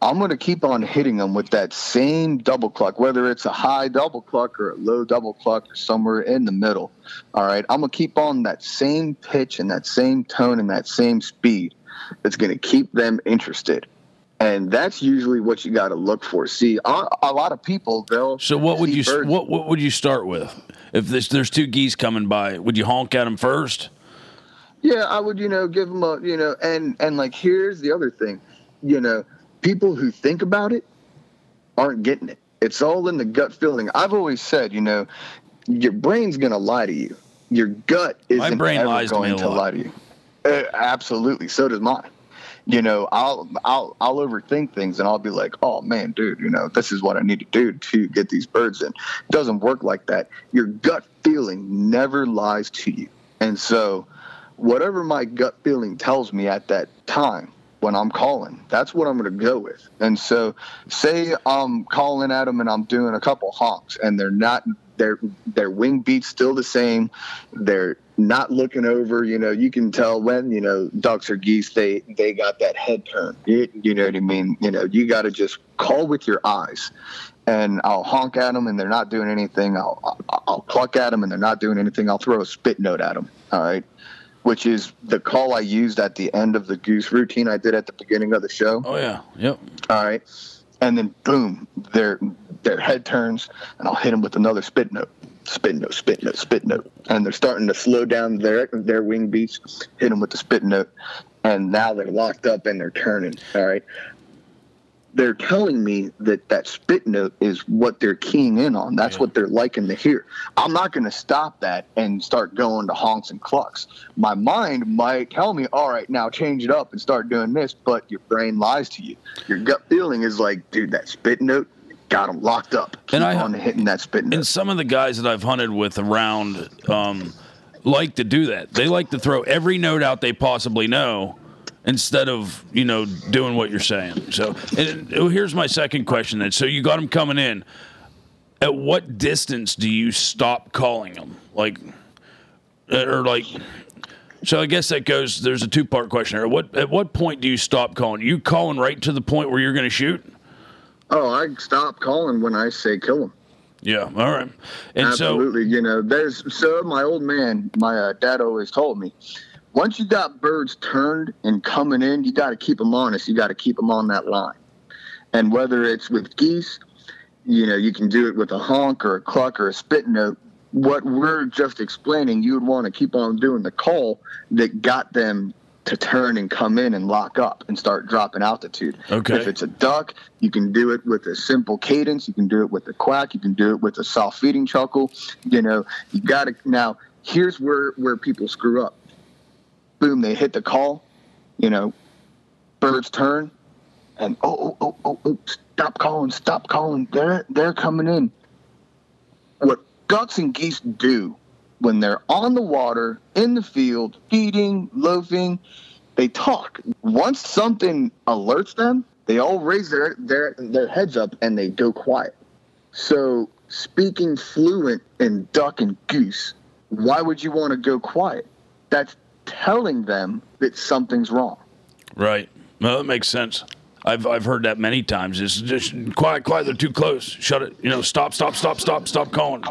Speaker 8: I'm going to keep on hitting them with that same double cluck, whether it's a high double cluck or a low double cluck or somewhere in the middle. All right. I'm going to keep on that same pitch and that same tone and that same speed that's going to keep them interested. And that's usually what you got to look for. See, a, a lot of people, they'll.
Speaker 2: So what would you
Speaker 8: birds-
Speaker 2: what what would you start with? If there's there's two geese coming by, would you honk at them first?
Speaker 8: Yeah, I would, you know, give them a, you know, and and like here's the other thing, you know, people who think about it aren't getting it. It's all in the gut feeling. I've always said, you know, your brain's gonna lie to you. Your gut isn't
Speaker 2: brain
Speaker 8: ever
Speaker 2: lies to me
Speaker 8: going to
Speaker 2: lot.
Speaker 8: lie to you. Uh, absolutely, so does mine. You know, I'll I'll I'll overthink things and I'll be like, oh man, dude, you know, this is what I need to do to get these birds in. It doesn't work like that. Your gut feeling never lies to you, and so whatever my gut feeling tells me at that time when I'm calling, that's what I'm going to go with. And so, say I'm calling at them and I'm doing a couple honks, and they're not their their wing beats still the same. They're not looking over. You know, you can tell when you know ducks or geese they they got that head turn. You, you know what I mean? You know, you got to just call with your eyes. And I'll honk at them, and they're not doing anything. I'll, I'll I'll cluck at them, and they're not doing anything. I'll throw a spit note at them. All right which is the call I used at the end of the goose routine I did at the beginning of the show.
Speaker 2: Oh yeah, yep.
Speaker 8: All right. And then boom, their their head turns and I'll hit them with another spit note. Spit note, spit note, spit note. And they're starting to slow down their their wing beats, hit them with the spit note. And now they're locked up and they're turning. All right. They're telling me that that spit note is what they're keying in on. That's what they're liking to hear. I'm not going to stop that and start going to honks and clucks. My mind might tell me, all right, now change it up and start doing this, but your brain lies to you. Your gut feeling is like, dude, that spit note got them locked up. Keep
Speaker 2: And I-
Speaker 8: on hitting that spit.
Speaker 2: And some of the guys that I've hunted with around um, like to do that. They like to throw every note out they possibly know, instead of you know doing what you're saying. So and uh, here's my second question then. So you got them coming in. At what distance do you stop calling them? Like, uh, or like. So I guess that goes. There's a two part question here. At what at what point do you stop calling? You calling right to the point where you're going to shoot?
Speaker 8: Oh, I stop calling when I say kill them.
Speaker 2: Yeah. All right. And
Speaker 8: Absolutely. you know, there's so my old man, my uh, dad always told me, once you got birds turned and coming in, you got to keep them honest. You got to keep them on that line. And whether it's with geese, you know, you can do it with a honk or a cluck or a spit note. What we're just explaining, you would want to keep on doing the call that got them to turn and come in and lock up and start dropping altitude.
Speaker 2: Okay.
Speaker 8: If it's a duck, you can do it with a simple cadence. You can do it with a quack. You can do it with a soft feeding chuckle. You know, you got to now. Here's where where people screw up. Boom, they hit the call. You know, birds turn, and oh oh oh oh, oh stop calling, stop calling. They're they're coming in. What ducks and geese do when they're on the water, in the field, feeding, loafing, they talk. Once something alerts them, they all raise their, their, their heads up and they go quiet. So, speaking fluent in duck and goose, why would you want to go quiet? That's telling them that something's wrong.
Speaker 2: Right. Well, that makes sense. I've I've heard that many times. It's just quiet, quiet. They're too close. Shut it. You know, stop, stop, stop, stop, stop calling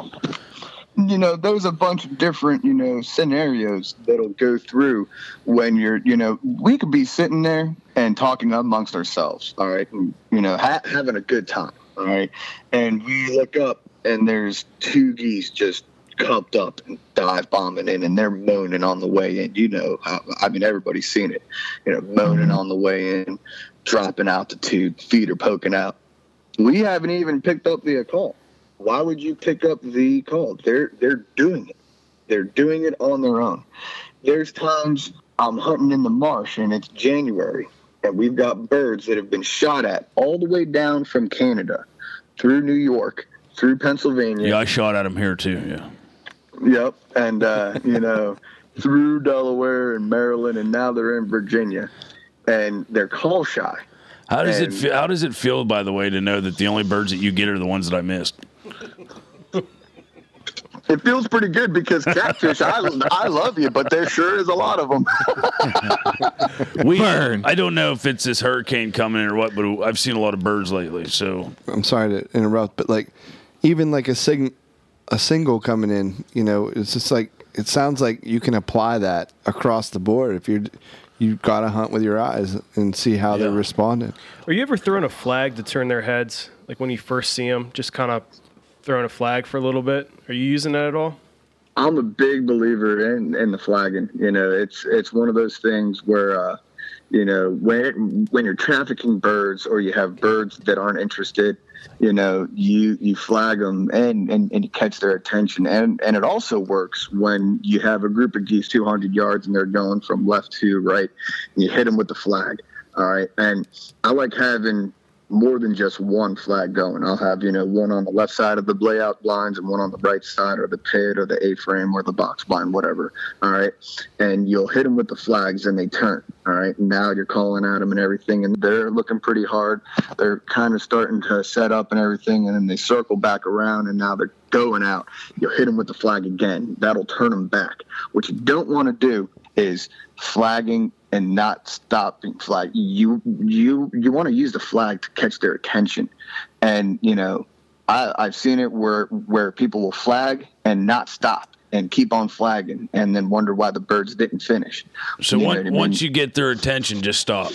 Speaker 8: you know, there's a bunch of different, you know, scenarios that'll go through when you're, you know, we could be sitting there and talking amongst ourselves, all right, and, you know, ha- having a good time, all right, and we look up and there's two geese just cupped up and dive bombing in, and they're moaning on the way in. You know, I, I mean, everybody's seen it, you know, moaning on the way in, dropping altitude, feet are poking out. We haven't even picked up the call why would you pick up the call? They're they're doing it. They're doing it on their own. There's times I'm hunting in the marsh and it's January and we've got birds that have been shot at all the way down from Canada through New York, through Pennsylvania.
Speaker 2: Yeah, I shot at them here too. Yeah.
Speaker 8: Yep, and uh, you know, through Delaware and Maryland, and now they're in Virginia, and they're call shy.
Speaker 2: How does and, it feel? How does it feel, by the way, to know that the only birds that you get are the ones that I missed?
Speaker 8: It feels pretty good because catfish, I, I love you, but there sure is a lot of them.
Speaker 2: we, Burn. I don't know if it's this hurricane coming or what, but I've seen a lot of birds lately. So
Speaker 3: I'm sorry to interrupt, but like even like a sing, a single coming in, you know, it's just like it sounds like you can apply that across the board if you're you got to hunt with your eyes and see how yeah. they're responding.
Speaker 6: Are you ever throwing a flag to turn their heads? Like when you first see them, just kind of throwing a flag for a little bit. Are you using that at all?
Speaker 8: I'm a big believer in in the flagging. You know, it's it's one of those things where, uh, you know, when when you're trafficking birds or you have birds that aren't interested, you know, you you flag them and and, and you catch their attention. And and it also works when you have a group of geese 200 yards and they're going from left to right, and you hit them with the flag. All right, and I like having more than just one flag going. I'll have, you know, one on the left side of the layout blinds and one on the right side or the pit or the A frame or the box blind, whatever. All right. And you'll hit them with the flags and they turn. All right. Now you're calling at them and everything. And they're looking pretty hard. They're kind of starting to set up and everything. And then they circle back around and now they're going out. You'll hit them with the flag again. That'll turn them back. What you don't want to do is flagging and not stopping flag. You you you want to use the flag to catch their attention, and you know I, I've seen it where where people will flag and not stop and keep on flagging and then wonder why the birds didn't finish.
Speaker 2: So one, I mean? once you get their attention, just stop.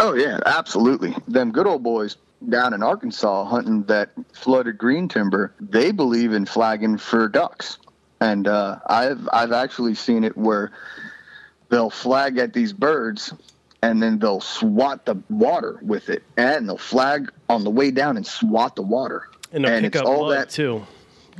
Speaker 8: Oh yeah, absolutely. Them good old boys down in Arkansas hunting that flooded green timber, they believe in flagging for ducks. And uh, I've I've actually seen it where they'll flag at these birds and then they'll swat the water with it. And they'll flag on the way down and swat the water.
Speaker 6: And, and it's all that too.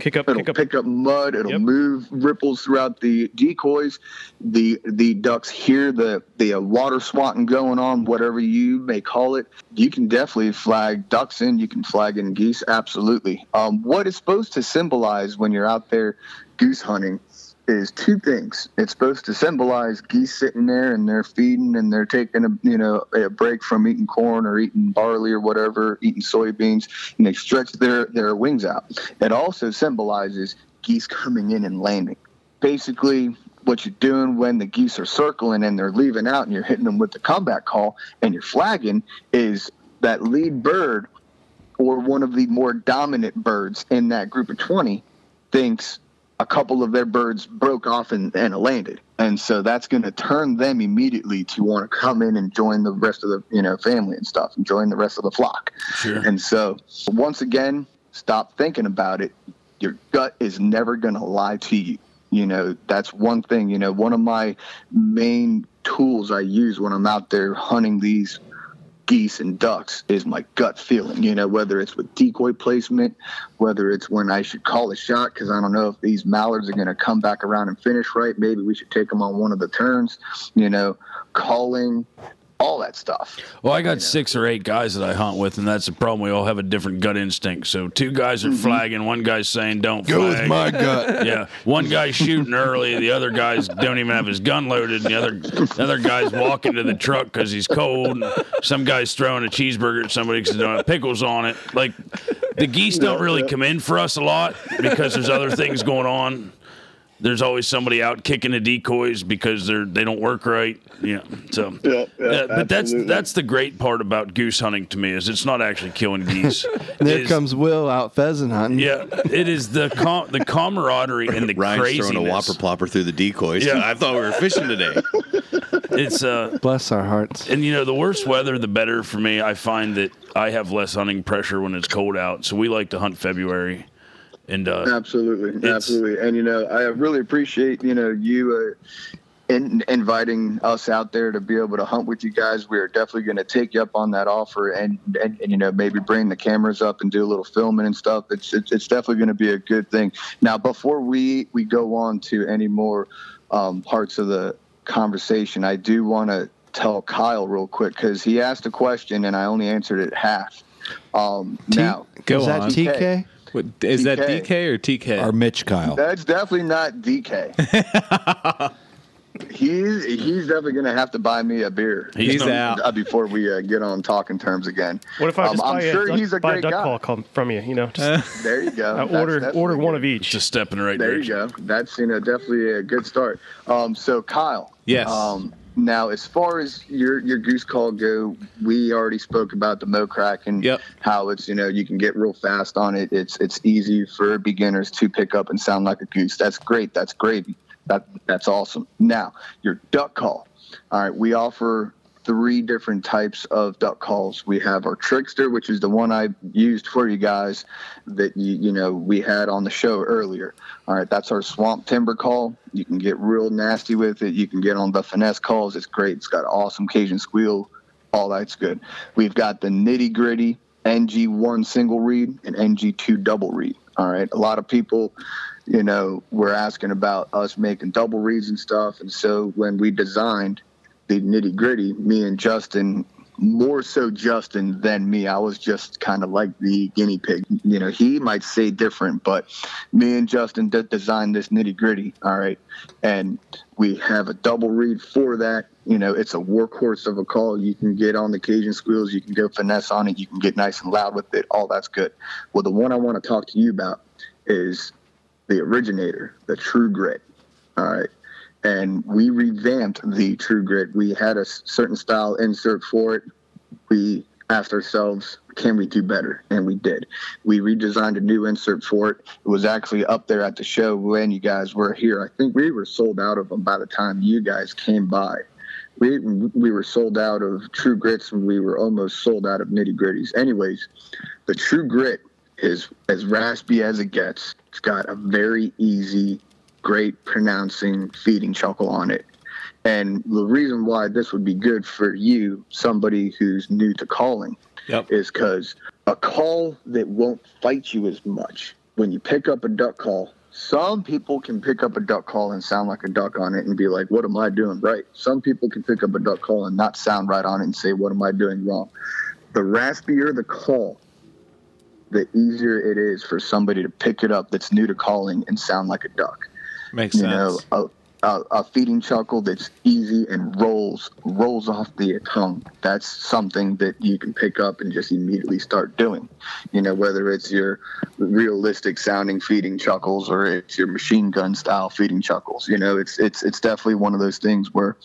Speaker 6: Kick up
Speaker 8: it'll
Speaker 6: kick up.
Speaker 8: pick up mud it'll yep. move ripples throughout the decoys. The the ducks hear the the uh, water swatting going on whatever you may call it. You can definitely flag ducks in you can flag in geese absolutely. Um, what it's supposed to symbolize when you're out there goose hunting is two things. It's supposed to symbolize geese sitting there and they're feeding and they're taking a you know a break from eating corn or eating barley or whatever, eating soybeans, and they stretch their their wings out. It also symbolizes geese coming in and landing. Basically, what you're doing when the geese are circling and they're leaving out and you're hitting them with the comeback call and you're flagging is that lead bird or one of the more dominant birds in that group of 20 thinks a couple of their birds broke off and, and landed. And so that's going to turn them immediately to want to come in and join the rest of the, you know, family and stuff and join the rest of the flock.
Speaker 2: Sure.
Speaker 8: And so once again, stop thinking about it. Your gut is never going to lie to you. You know, that's one thing, you know, one of my main tools I use when I'm out there hunting these geese and ducks is my gut feeling, you know, whether it's with decoy placement, whether it's when I should call a shot because I don't know if these mallards are going to come back around and finish right. Maybe we should take them on one of the turns, you know, calling, all that stuff.
Speaker 2: Well, I got six or eight guys that I hunt with, and that's the problem. We all have a different gut instinct. So two guys are mm-hmm. flagging, one guy's saying don't
Speaker 3: Go with my gut.
Speaker 2: yeah, one guy's shooting early, the other guys don't even have his gun loaded, and the other the other guy's walking to the truck because he's cold. And some guy's throwing a cheeseburger at somebody because they don't have pickles on it. Like the geese don't really come in for us a lot because there's other things going on. There's always somebody out kicking the decoys because they're they don't work right. Yeah, so
Speaker 8: Yeah, yeah,
Speaker 2: but that's that's the great part about goose hunting to me is it's not actually killing geese.
Speaker 3: There comes Will out pheasant hunting.
Speaker 2: yeah, it is the com- the camaraderie and the
Speaker 4: Ryan's
Speaker 2: craziness.
Speaker 4: throwing a whopper plopper through the decoys.
Speaker 2: Yeah.
Speaker 4: I thought we were fishing today.
Speaker 2: It's uh,
Speaker 3: Bless our hearts.
Speaker 2: and you know the worse weather, the better for me. I find that I have less hunting pressure when it's cold out, so we like to hunt February. And uh,
Speaker 8: Absolutely, absolutely. And you know, I really appreciate you know you uh, in, inviting us out there to be able to hunt with you guys. We are definitely going to take you up on that offer, and, and and you know maybe bring the cameras up and do a little filming and stuff. It's it's, it's definitely going to be a good thing. Now, before we we go on to any more um, parts of the conversation, I do want to tell Kyle real quick because he asked a question and I only answered it half. Um, now.
Speaker 5: Go
Speaker 3: is that
Speaker 5: on.
Speaker 3: TK?
Speaker 5: What, is that
Speaker 8: DK.
Speaker 5: DK or TK?
Speaker 7: Or Mitch Kyle.
Speaker 8: That's definitely not DK. he's he's definitely gonna have to buy me a beer
Speaker 2: he's,
Speaker 5: He's
Speaker 2: done-
Speaker 5: out.
Speaker 8: uh, before we uh, get on talking terms again.
Speaker 6: What if I
Speaker 8: Um,
Speaker 6: just
Speaker 8: I'm
Speaker 6: buy,
Speaker 8: sure
Speaker 6: a duck,
Speaker 8: he's a
Speaker 6: buy
Speaker 8: great
Speaker 6: duck
Speaker 8: guy.
Speaker 6: call from you? You know, just
Speaker 8: There you go.
Speaker 6: uh, order
Speaker 8: definitely
Speaker 6: order one
Speaker 8: good.
Speaker 6: of each.
Speaker 2: Just a step in the right
Speaker 8: There you go. That's you know definitely a good start. Um, so Kyle.
Speaker 5: Yes.
Speaker 8: Um, now, as far as your your goose call go, we already spoke about the Mo Kraken and
Speaker 5: Yep.
Speaker 8: how it's you know you can get real fast on it. It's it's easy for beginners to pick up and sound like a goose. That's great. That's gravy. That that's awesome. Now your duck call. All right, we offer three different types of duck calls. We have our trickster, which is the one I used for you guys that you you know we had on the show earlier. All right, that's our swamp timber call. You can get real nasty with it. You can get on the finesse calls. It's great. It's got awesome Cajun squeal. All that's good. We've got the nitty gritty NG1 single reed and NG2 double reed. All right, a lot of people, you know, were asking about us making double reeds and stuff. And so when we designed the nitty gritty, me and Justin, more so Justin than me, I was just kind of like the guinea pig. You know, he might say different, but me and Justin designed this nitty gritty. All right. And we have a double reed for that. You know, it's a workhorse of a call. You can get on the Cajun squeals, you can go finesse on it, you can get nice and loud with it. All that's good. Well, the one I want to talk to you about is the originator, the True Grit. All right. And we revamped the True Grit. We had a certain style insert for it. We asked ourselves, can we do better? And we did. We redesigned a new insert for it. It was actually up there at the show when you guys were here. I think we were sold out of them by the time you guys came by. We, we were sold out of True Grits and we were almost sold out of Nitty Gritties. Anyways, the True Grit is as raspy as it gets. It's got a very easy, great pronouncing feeding chuckle on it. And the reason why this would be good for you, somebody who's new to calling,
Speaker 5: Yep.
Speaker 8: is because a call that won't fight you as much when you pick up a duck call. Some people can pick up a duck call and sound like a duck on it and be like, What am I doing right? Some people can pick up a duck call and not sound right on it and say, What am I doing wrong? The raspier the call, the easier it is for somebody to pick it up that's new to calling and sound like a duck.
Speaker 5: Makes
Speaker 8: you
Speaker 5: sense.
Speaker 8: know, a, a, a feeding chuckle that's easy and rolls rolls off the tongue. That's something that you can pick up and just immediately start doing. You know, whether it's your realistic sounding feeding chuckles or it's your machine gun style feeding chuckles. You know, it's it's it's definitely one of those things where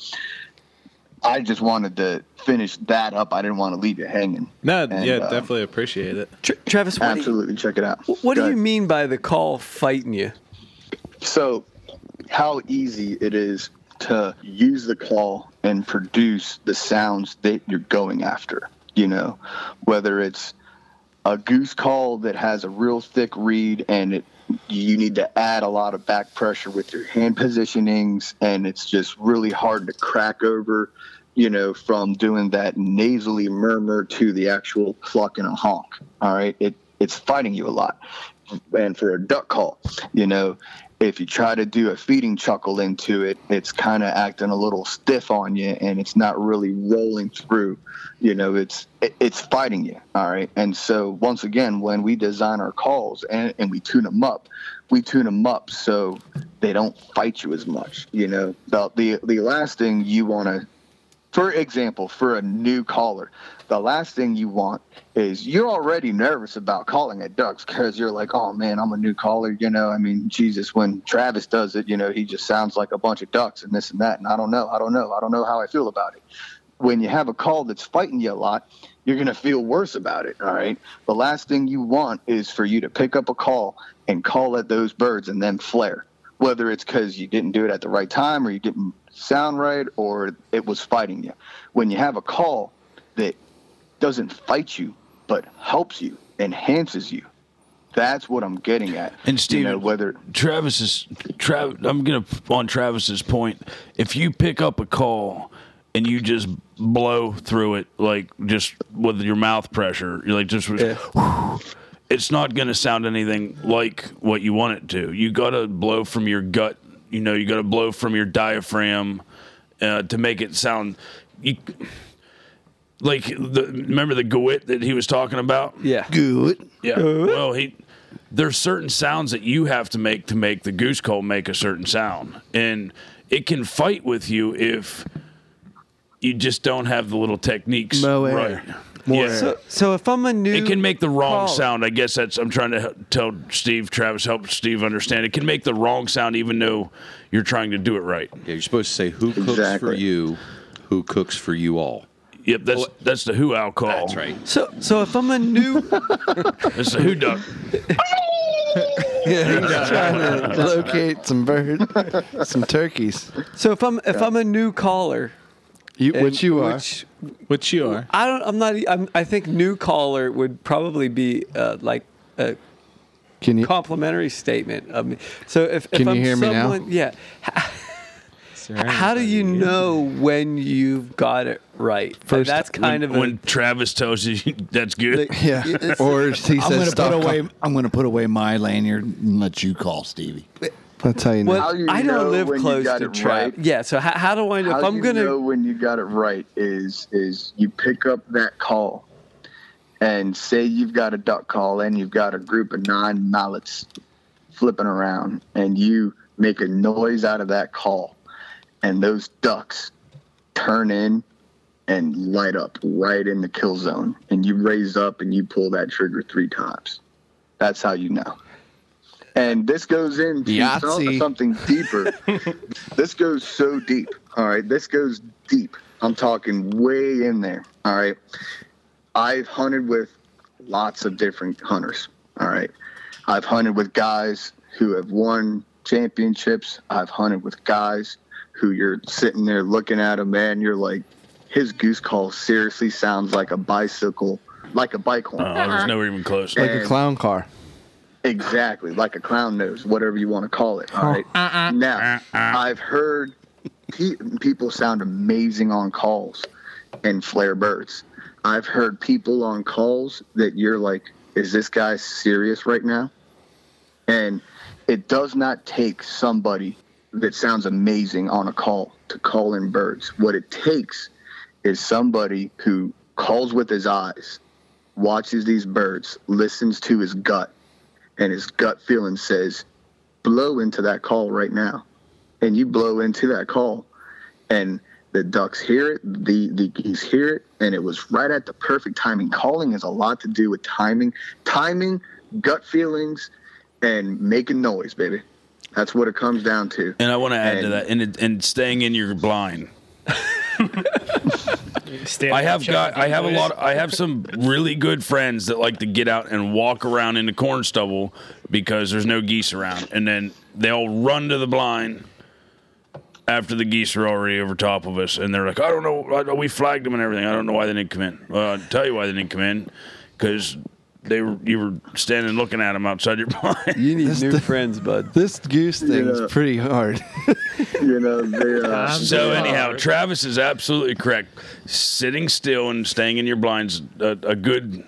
Speaker 8: I just wanted to finish that up. I didn't want to leave it hanging.
Speaker 5: no,
Speaker 8: And,
Speaker 5: yeah,
Speaker 8: uh,
Speaker 5: definitely appreciate it.
Speaker 7: Tra- Travis, what, do you,
Speaker 8: Absolutely, check it out.
Speaker 7: what
Speaker 8: Go
Speaker 7: do you mean by the call fighting you?
Speaker 8: So, how easy it is to use the call and produce the sounds that you're going after. You know, whether it's a goose call that has a real thick reed and it you need to add a lot of back pressure with your hand positionings and it's just really hard to crack over you know from doing that nasally murmur to the actual cluck and a honk all right it it's fighting you a lot and for a duck call you know if you try to do a feeding chuckle into it it's kind of acting a little stiff on you and it's not really rolling through you know it's it, it's fighting you all right? And so once again when we design our calls and, and we tune them up we tune them up so they don't fight you as much you know? The the, the last thing you want to for example, for a new caller, the last thing you want is you're already nervous about calling at ducks because you're like, oh man, I'm a new caller. You know, I mean, Jesus, when Travis does it, you know, he just sounds like a bunch of ducks and this and that. And I don't know, I don't know, I don't know how I feel about it. When you have a call that's fighting you a lot, you're going to feel worse about it. All right. The last thing you want is for you to pick up a call and call at those birds and then flare whether it's because you didn't do it at the right time or you didn't sound right or it was fighting you. When you have a call that doesn't fight you but helps you, enhances you, that's what I'm getting at.
Speaker 2: And
Speaker 8: you know, whether
Speaker 2: Travis is Trav. I'm gonna on Travis's point. If you pick up a call and you just blow through it like just with your mouth pressure, you're like just. It's not going to sound anything like what you want it to. You got to blow from your gut. You know, you got to blow from your diaphragm uh, to make it sound. You, like the remember the gowit that he was talking about?
Speaker 7: Yeah.
Speaker 3: Good.
Speaker 2: Yeah. Well, he there's certain sounds that you have to make to make the goose call make a certain sound, and it can fight with you if you just don't have the little techniques
Speaker 3: Mo air.
Speaker 2: Right.
Speaker 3: More
Speaker 2: yeah.
Speaker 3: air.
Speaker 7: So, so if I'm a new,
Speaker 2: it can make the wrong
Speaker 7: caller-
Speaker 2: sound. I guess that's I'm trying to tell Steve Travis help Steve understand. It can make the wrong sound even though you're trying to do it right.
Speaker 4: Yeah, you're supposed to say who cooks for you, who cooks for you all.
Speaker 2: Yep, that's that's the who owl call.
Speaker 4: That's right.
Speaker 7: So, so if I'm a new,
Speaker 2: That's the who duck.
Speaker 3: Yeah, he's trying to locate some birds, some turkeys.
Speaker 7: so if I'm if I'm a new caller,
Speaker 3: You,
Speaker 7: and
Speaker 3: which you are.
Speaker 7: which
Speaker 5: Which you are.
Speaker 7: I don't. I'm not. I'm, I think new caller would probably be uh, like a
Speaker 3: Can you?
Speaker 7: complimentary statement of me. So if, if
Speaker 3: Can you
Speaker 7: I'm
Speaker 3: hear me now?
Speaker 7: someone, yeah. How do you know when you've got it right? First,
Speaker 3: First-
Speaker 7: that's kind
Speaker 2: when,
Speaker 7: of a,
Speaker 2: when Travis tells you that's good.
Speaker 3: Yeah.
Speaker 7: It's-
Speaker 3: Or he
Speaker 9: I'm
Speaker 3: says
Speaker 9: gonna
Speaker 3: stop.
Speaker 9: put away. I'm gonna put away my lanyard and let you call Stevie.
Speaker 3: That's how you know.
Speaker 7: well,
Speaker 8: How you
Speaker 7: I
Speaker 8: know
Speaker 7: don't live close to trap.
Speaker 8: right?
Speaker 7: Yeah. So how, how do I know
Speaker 8: How
Speaker 7: if I'm
Speaker 8: you
Speaker 7: gonna?
Speaker 8: know when you got it right is is you pick up that call and say you've got a duck call and you've got a group of nine mallards flipping around and you make a noise out of that call and those ducks turn in and light up right in the kill zone and you raise up and you pull that trigger three times that's how you know and this goes into some- something deeper this goes so deep. All right. This goes deep. I'm talking way in there. All right. I've hunted with lots of different hunters. All right. I've hunted with guys who have won championships. I've hunted with guys who you're sitting there looking at him, man. You're like, his goose call seriously sounds like a bicycle, like a bike horn.
Speaker 2: Oh, there's uh-huh. nowhere even close.
Speaker 3: like a clown car.
Speaker 8: Exactly, like a clown nose, whatever you want to call it. All right. Uh, uh, now, uh, I've heard pe- people sound amazing on calls and flare birds. I've heard people on calls that you're like, is this guy serious right now? And it does not take somebody that sounds amazing on a call to call in birds. What it takes is somebody who calls with his eyes, watches these birds, listens to his gut, and his gut feeling says, blow into that call right now, and you blow into that call, and the ducks hear it, the the geese hear it, and it was right at the perfect timing. Calling has a lot to do with timing, timing, gut feelings, and making noise, baby. That's what it comes down to.
Speaker 2: And I want to add to that, and it, and staying in your blind.
Speaker 6: Stand
Speaker 2: I have got I have a lot I have some really good friends that like to get out and walk around in the corn stubble because there's no geese around. And then they'll run to the blind after the geese are already over top of us. And they're like I don't know I- we flagged them and everything. I don't know why they didn't come in. Well I'll tell you why they didn't come in. Because they were you were standing looking at them outside your blind
Speaker 7: You need
Speaker 3: This
Speaker 7: new
Speaker 3: the-
Speaker 7: friends, bud.
Speaker 3: This goose thing
Speaker 8: Yeah.
Speaker 3: is pretty hard.
Speaker 8: You know, they, uh,
Speaker 2: So anyhow, Travis is absolutely correct. Sitting still and staying in your blinds a, a good,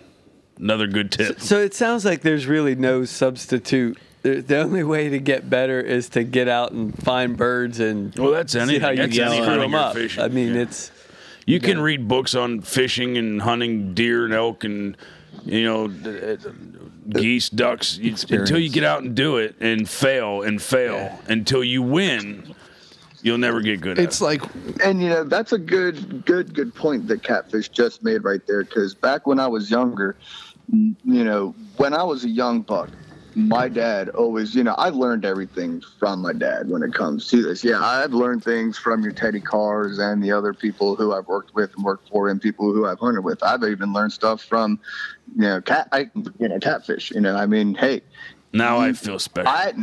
Speaker 2: another good tip.
Speaker 7: So it sounds like there's really no substitute. The the only way to get better is to get out and find birds and
Speaker 2: Well, that's
Speaker 7: see how you
Speaker 2: That's
Speaker 7: can screw them up.
Speaker 2: fishing.
Speaker 7: I mean,
Speaker 2: Yeah.
Speaker 7: it's
Speaker 2: You can read books on fishing and hunting deer and elk and you know d- d- geese, ducks you, until you get out and do it and fail and fail until you win. You'll never get good at
Speaker 3: It's
Speaker 2: it.
Speaker 3: like
Speaker 8: and you know that's a good good good point that catfish just made right there because back when i was younger you know when i was a young buck my dad always you know i've learned everything from my dad when it comes to this yeah i've learned things from your teddy cars and the other people who i've worked with and worked for and people who i've hunted with i've even learned stuff from you know cat I, you know catfish you know i mean hey
Speaker 2: now I feel special.
Speaker 8: i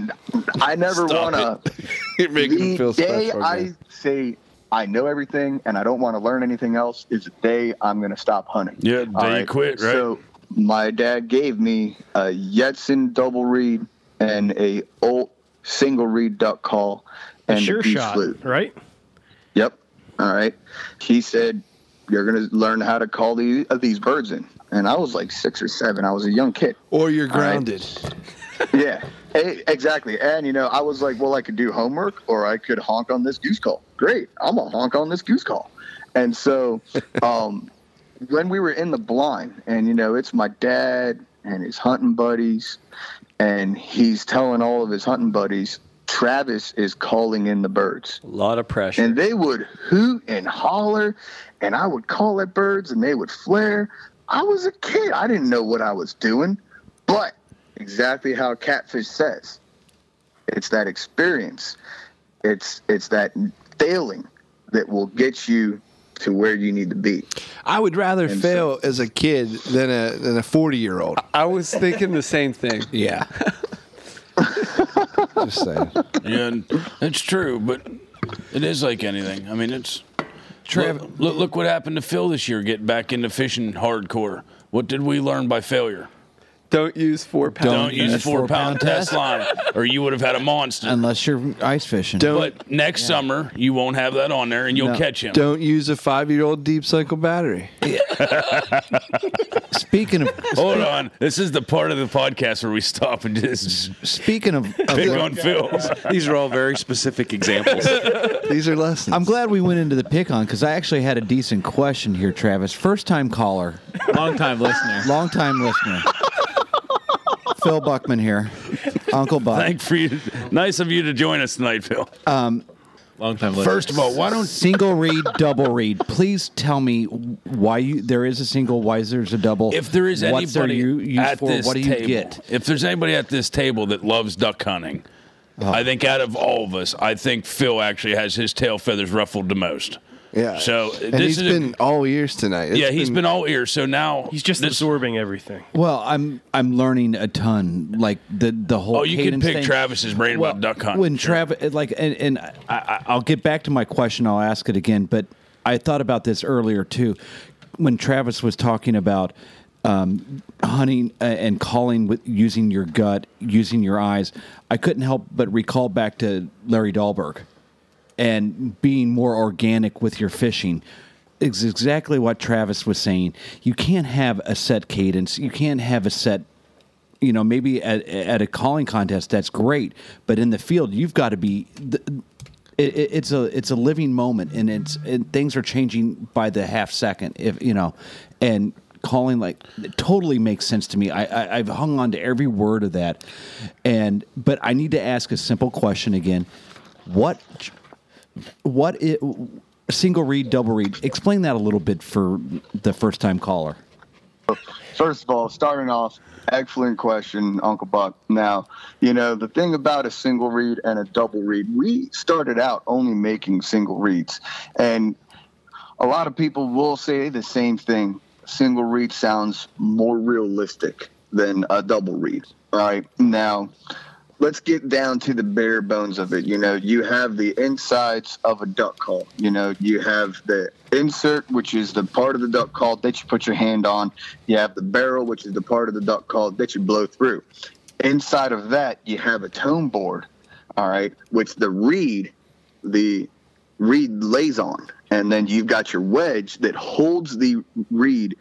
Speaker 8: i never want to
Speaker 3: you're making
Speaker 8: the
Speaker 3: feel
Speaker 8: day. I say I know everything and I don't want to learn anything else is the day I'm going to stop hunting.
Speaker 2: Yeah, day you quit, right?
Speaker 8: So my dad gave me a Yentzen double reed and a old single reed duck call and
Speaker 6: sure
Speaker 8: a beef
Speaker 6: shot,
Speaker 8: flute.
Speaker 6: right?
Speaker 8: Yep. All right. He said you're going to learn how to call these uh, these birds in. And I was like six or seven. I was a young kid
Speaker 3: or you're
Speaker 8: All right.
Speaker 3: grounded.
Speaker 8: yeah, exactly. And you know, I was like, well, I could do homework, or I could honk on this goose call. Great, I'm gonna honk on this goose call. And so, um, when we were in the blind, and you know, it's my dad and his hunting buddies, and he's telling all of his hunting buddies, Travis is calling in the birds.
Speaker 7: a lot of pressure.
Speaker 8: And they would hoot and holler, and I would call at birds, and they would flare. I was a kid. I didn't know what I was doing, but exactly how Catfish says, it's that experience. It's it's that failing that will get you to where you need to be.
Speaker 3: I would rather
Speaker 8: And
Speaker 3: fail as a kid than a than a forty year old.
Speaker 7: I was thinking the same thing.
Speaker 3: Yeah. Just saying.
Speaker 2: Yeah, and it's true, but it is like anything. I mean, it's. Look, look, look what happened to Phil this year. Get back into fishing hardcore. What did we learn by failure?
Speaker 7: Don't use four pounds.
Speaker 2: Don't use
Speaker 9: use
Speaker 2: four
Speaker 9: four-pound
Speaker 2: pound test line, or you would have had a monster.
Speaker 9: Unless you're ice fishing.
Speaker 3: Don't
Speaker 2: But next summer, you won't have that on there, and you'll
Speaker 9: No.
Speaker 2: catch him.
Speaker 3: don't use a five year old deep cycle battery.
Speaker 9: Speaking of
Speaker 2: Hold on, this is the part of the podcast where we stop and just
Speaker 9: speaking of, of
Speaker 2: pick on Phil.
Speaker 4: These are all very specific examples.
Speaker 3: These are lessons.
Speaker 9: I'm glad we went into the pick on because I actually had a decent question here, Travis. First time caller,
Speaker 5: Long time listener.
Speaker 9: long time listener. Phil Buckman here, Uncle Buck.
Speaker 2: Thank for you. Nice of you to join us tonight, Phil.
Speaker 5: Um, Long time listener.
Speaker 2: First of all, why don't
Speaker 9: Single reed, double reed. Please tell me why you there is a single, why there's a double.
Speaker 2: if there is
Speaker 9: what's there
Speaker 2: anybody
Speaker 9: u- used
Speaker 2: at
Speaker 9: for,
Speaker 2: this
Speaker 9: what do you
Speaker 2: table,
Speaker 9: get?
Speaker 2: if there's anybody at this table that loves duck hunting,
Speaker 9: Oh.
Speaker 2: I think out of all of us, I think Phil actually has his tail feathers ruffled the most.
Speaker 3: Yeah.
Speaker 2: So
Speaker 3: and
Speaker 2: this
Speaker 3: he's
Speaker 2: is a-
Speaker 3: been all ears tonight. It's
Speaker 2: yeah, he's been all ears. So now
Speaker 6: He's just
Speaker 2: this,
Speaker 6: absorbing everything.
Speaker 9: Well, I'm I'm learning a ton, like the the whole.
Speaker 2: Oh, you can pick
Speaker 9: thing.
Speaker 2: Travis's brain
Speaker 9: Well,
Speaker 2: about duck hunting.
Speaker 9: When
Speaker 2: Sure.
Speaker 9: Travis, like, and, and I, I, I'll get back to my question. I'll ask it again, but I thought about this earlier too. When Travis was talking about um, hunting uh, and calling with using your gut, using your eyes, I couldn't help but recall back to Larry Dahlberg and being more organic with your fishing is exactly what Travis was saying. You can't have a set cadence. You can't have a set you know, maybe at, at a calling contest, that's great, but in the field, you've got to be. it's a it's a living moment, and it's and things are changing by the half second. If you know, and calling like totally makes sense to me. I, I I've hung on to every word of that, and but I need to ask a simple question again. What what it, single reed, double reed? Explain that a little bit for the first time caller.
Speaker 8: First of all, starting off, excellent question, Uncle Buck. Now, you know, the thing about a single reed and a double reed, we started out only making single reeds. And a lot of people will say the same thing. Single reed sounds more realistic than a double reed. All right. Now, let's get down to the bare bones of it. You know, you have the insides of a duck call. You know, you have the insert, which is the part of the duck call that you put your hand on. You have the barrel, which is the part of the duck call that you blow through. Inside of that, you have a tone board, all right, which the reed, the reed lays on. And then you've got your wedge that holds the reed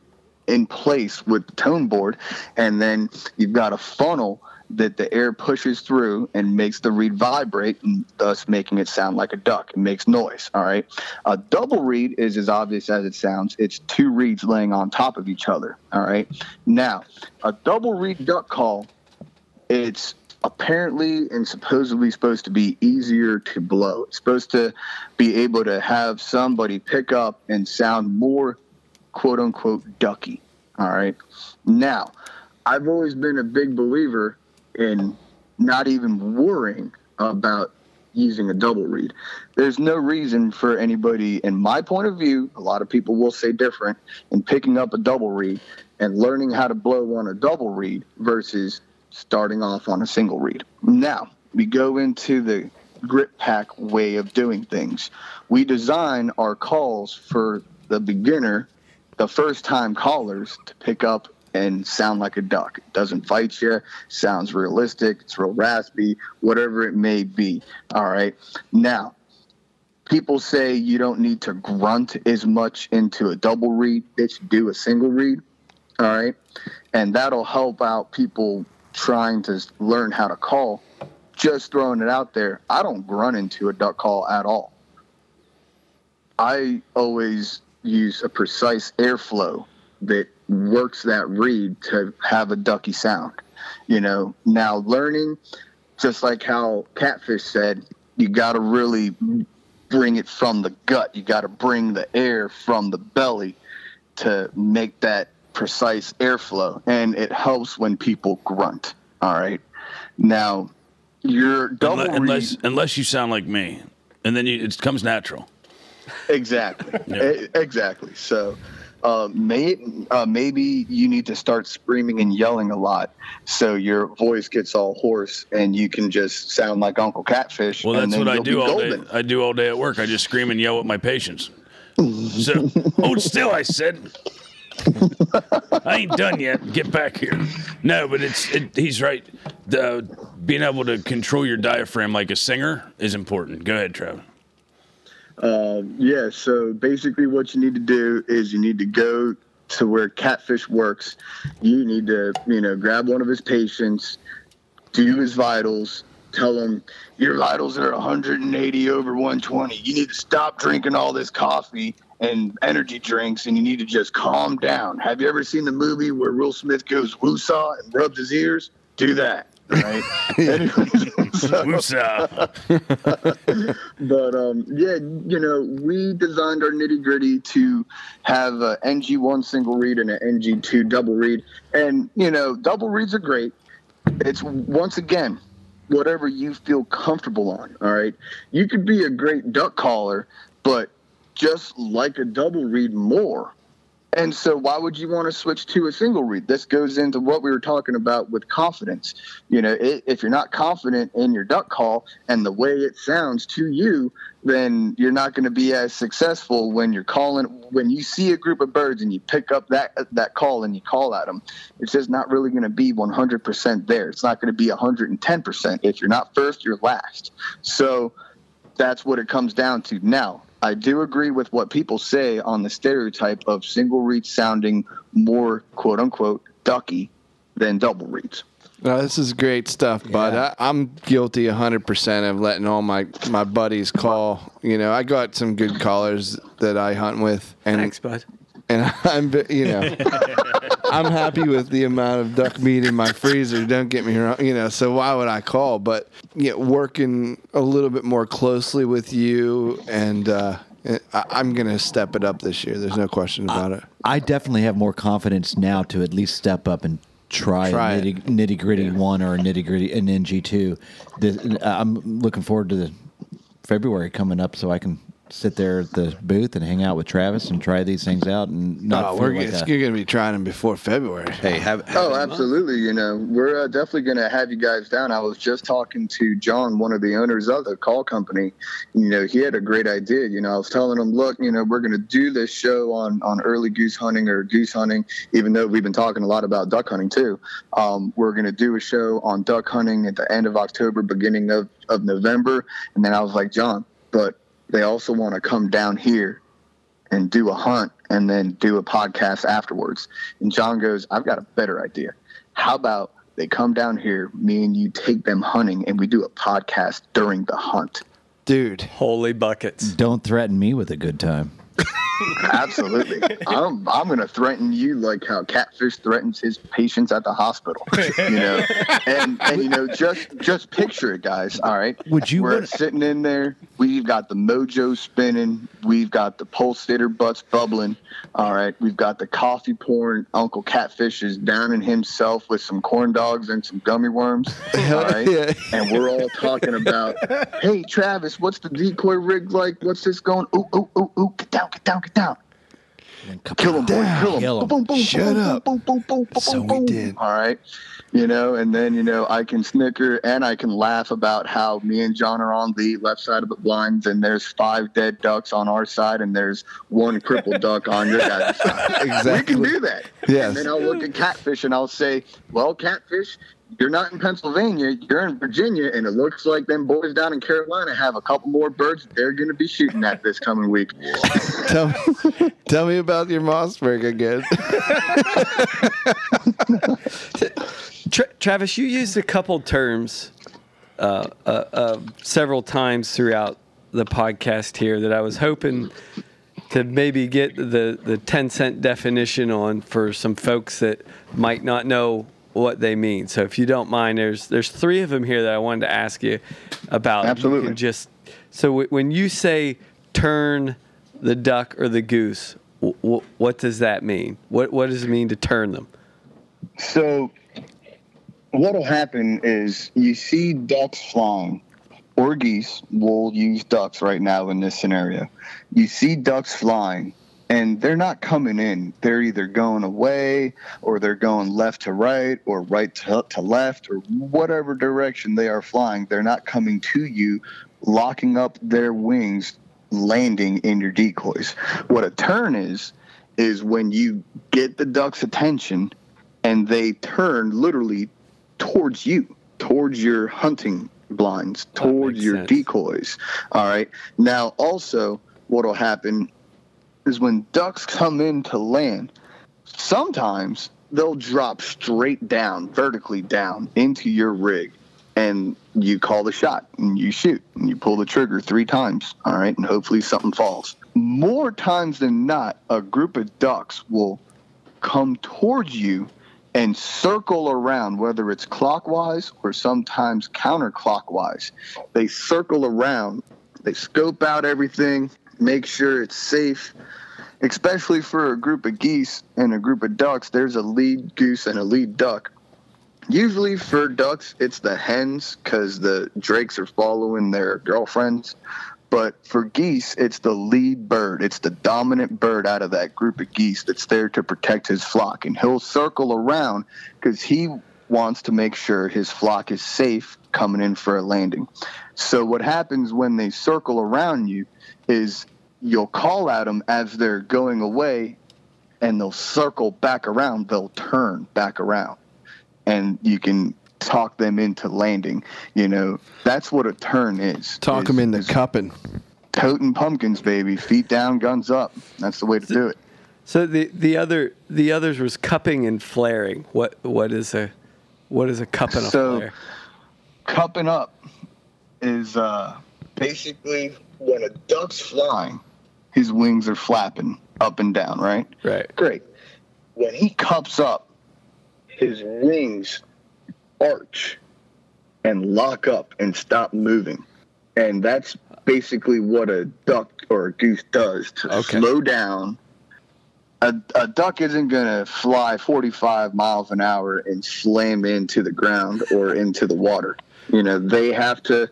Speaker 8: in place with the tone board. And then you've got a funnel that the air pushes through and makes the reed vibrate and thus making it sound like a duck. It makes noise. All right. A double reed is as obvious as it sounds. It's two reeds laying on top of each other. All right. Now, a double reed duck call, it's apparently and supposedly supposed to be easier to blow. It's supposed to be able to have somebody pick up and sound more quote unquote ducky. All right. Now, I've always been a big believer in not even worrying about using a double reed. There's no reason for anybody, in my point of view, a lot of people will say different, in picking up a double reed and learning how to blow on a double reed versus starting off on a single reed. Now, we go into the grip pack way of doing things. We design our calls for the beginner, the first time callers to pick up and sound like a duck. It doesn't fight you, sounds realistic, it's real raspy, whatever it may be. All right. Now, people say you don't need to grunt as much into a double reed you do a single reed. All right. And that'll help out people trying to learn how to call. Just throwing it out there, I don't grunt into a duck call at all. I always use a precise airflow that works that reed to have a ducky sound. You know, now learning, just like how Catfish said, you got to really bring it from the gut. You got to bring the air from the belly to make that precise airflow. And it helps when people grunt. All right. Now, your double
Speaker 2: Unle-
Speaker 8: read.
Speaker 2: unless unless you sound like me, and then you, it comes natural.
Speaker 8: Exactly.
Speaker 2: Yeah.
Speaker 8: Exactly. So, uh, may, uh, maybe you need to start screaming and yelling a lot, so your voice gets all hoarse and you can just sound like Uncle Catfish.
Speaker 2: Well, that's what I do all
Speaker 8: golden.
Speaker 2: day. I do all day at work. I just scream and yell at my patients. So hold still, I said. I ain't done yet. Get back here. No, but it's it, he's right. The, being able to control your diaphragm like a singer is important. Go ahead, Travis.
Speaker 8: Um, yeah, so basically, what you need to do is you need to go to where Catfish works. You need to, you know, grab one of his patients, do his vitals, tell him your vitals are 180 over 120. You need to stop drinking all this coffee and energy drinks, and you need to just calm down. Have you ever seen the movie where Will Smith goes woosah and rubs his ears? Do that. Right. Anyways, But um, yeah, you know, we designed our nitty gritty to have an NG1 single reed and an NG2 double reed. And, you know, double reeds are great. It's once again, whatever you feel comfortable on. All right. You could be a great duck caller, but just like a double reed more. And so, why would you want to switch to a single reed? This goes into what we were talking about with confidence. You know, i if you're not confident in your duck call and the way it sounds to you, then you're not going to be as successful when you're calling. When you see a group of birds and you pick up that that call and you call at them, it's just not really going to be 100% there. It's not going to be 110%. If you're not first, you're last. So that's what it comes down to. Now, I do agree with what people say on the stereotype of single reeds sounding more quote unquote ducky than double reeds.
Speaker 3: No, this is great stuff, bud. I, I'm guilty 100% of letting all my, my buddies call. You know, I got some good callers that I hunt with, and
Speaker 7: Thanks, bud.
Speaker 3: And I'm, you know, I'm happy with the amount of duck meat in my freezer. Don't get me wrong, you know. So why would I call? But you know, working a little bit more closely with you, and uh, I, I'm gonna step it up this year. There's no question about it.
Speaker 9: I definitely have more confidence now to at least step up and try,
Speaker 3: Try
Speaker 9: a nitty, nitty gritty one or a nitty gritty an NG two. I'm looking forward to the February coming up so I can sit there at the booth and hang out with Travis and try these things out and not
Speaker 3: No,
Speaker 9: feel
Speaker 3: we're
Speaker 9: like
Speaker 3: gonna,
Speaker 9: a-
Speaker 3: you're gonna be trying them before February.
Speaker 4: Hey, have, have
Speaker 8: Oh,
Speaker 4: him on.
Speaker 8: absolutely. You know, we're uh, definitely going to have you guys down. I was just talking to John, one of the owners of the call company. You know, he had a great idea. You know, I was telling him, look, you know, we're going to do this show on, on early goose hunting or goose hunting, even though we've been talking a lot about duck hunting too. Um, we're going to do a show on duck hunting at the end of October, beginning of, of November. And then I was like, John, but they also want to come down here and do a hunt and then do a podcast afterwards. And John goes, I've got a better idea. How about they come down here, me and you take them hunting, and we do a podcast during the hunt?
Speaker 3: Dude,
Speaker 7: Holy buckets.
Speaker 9: Don't threaten me with a good time.
Speaker 8: Absolutely. I'm, I'm going to threaten you like how Catfish threatens his patients at the hospital. You know, and, and you know, just just picture it, guys. All right.
Speaker 9: Would you
Speaker 8: We're
Speaker 9: wanna-
Speaker 8: sitting in there. We've got the mojo spinning. We've got the pulsator butts bubbling. All right. We've got the coffee pouring. Uncle Catfish is downing himself with some corn dogs and some gummy worms. All right.
Speaker 3: yeah.
Speaker 8: And we're all talking about, hey, Travis, what's the decoy rig like? What's this going? Ooh, ooh, ooh, ooh, get down, get down, get down. Kill him, boy,
Speaker 3: Down.
Speaker 8: kill him.
Speaker 9: Kill 'em.
Speaker 8: Boom, boom,
Speaker 3: Shut
Speaker 8: boom,
Speaker 3: up.
Speaker 8: Boom, boom, boom, boom,
Speaker 3: So
Speaker 8: boom,
Speaker 3: we did.
Speaker 8: All right. You know, and then, you know, I can snicker and I can laugh about how me and John are on the left side of the blinds and there's five dead ducks on our side and there's one crippled duck on your guys' side. We
Speaker 3: Exactly.
Speaker 8: can do that.
Speaker 3: Yes.
Speaker 8: And then I'll look at catfish and I'll say, well, catfish, you're not in Pennsylvania, you're in Virginia, and it looks like them boys down in Carolina have a couple more birds they're going to be shooting at this coming week.
Speaker 3: tell, tell me about your Mossberg again.
Speaker 7: Tra- Travis, you used a couple terms uh, uh, uh, several times throughout the podcast here that I was hoping to maybe get the, the 10 cent definition on for some folks that might not know what they mean. So if you don't mind, there's there's three of them here that I wanted to ask you about.
Speaker 8: Absolutely.
Speaker 7: can just so w- when you say turn the duck or the goose, w- w- what does that mean? What what does it mean to turn them?
Speaker 8: So, what'll happen is you see ducks flying, or geese. We'll use ducks right now in this scenario. You see ducks flying, and they're not coming in. They're either going away, or they're going left to right, or right to, to left, or whatever direction they are flying. They're not coming to you, locking up their wings, landing in your decoys. What a turn is, is when you get the duck's attention and they turn literally towards you, towards your hunting blinds, towards your
Speaker 7: sense.
Speaker 8: decoys. All right. Now, also, what'll happen is when ducks come in to land, sometimes they'll drop straight down, vertically down into your rig, and you call the shot and you shoot and you pull the trigger three times. All right. And hopefully something falls. More times than not, a group of ducks will come towards you and circle around, whether it's clockwise or sometimes counterclockwise. They circle around, they scope out everything, make sure it's safe. Especially for a group of geese and a group of ducks, there's a lead goose and a lead duck. Usually for ducks, it's the hens because the drakes are following their girlfriends. But for geese, it's the lead bird. It's the dominant bird out of that group of geese that's there to protect his flock. And he'll circle around because he wants to make sure his flock is safe coming in for a landing. So, what happens when they circle around you is you'll call at them as they're going away and they'll circle back around, they'll turn back around. And you can talk them into landing. You know, that's what a turn is.
Speaker 3: Talk
Speaker 8: is-
Speaker 3: them into
Speaker 8: is
Speaker 3: cupping.
Speaker 8: toting pumpkins, baby. Feet down, guns up. That's the way to do it.
Speaker 7: So the the other the others was cupping and flaring. What what is a what is a cup and a
Speaker 8: So-
Speaker 7: flare?
Speaker 8: Cupping up is uh, basically when a duck's flying, his wings are flapping up and down, right?
Speaker 7: Right.
Speaker 8: Great. when he cups up, his wings arch and lock up and stop moving. And that's basically what a duck or a goose does to
Speaker 7: Okay.
Speaker 8: slow down. A, a duck isn't going to fly 45 miles an hour and slam into the ground or into the water. You know, they have to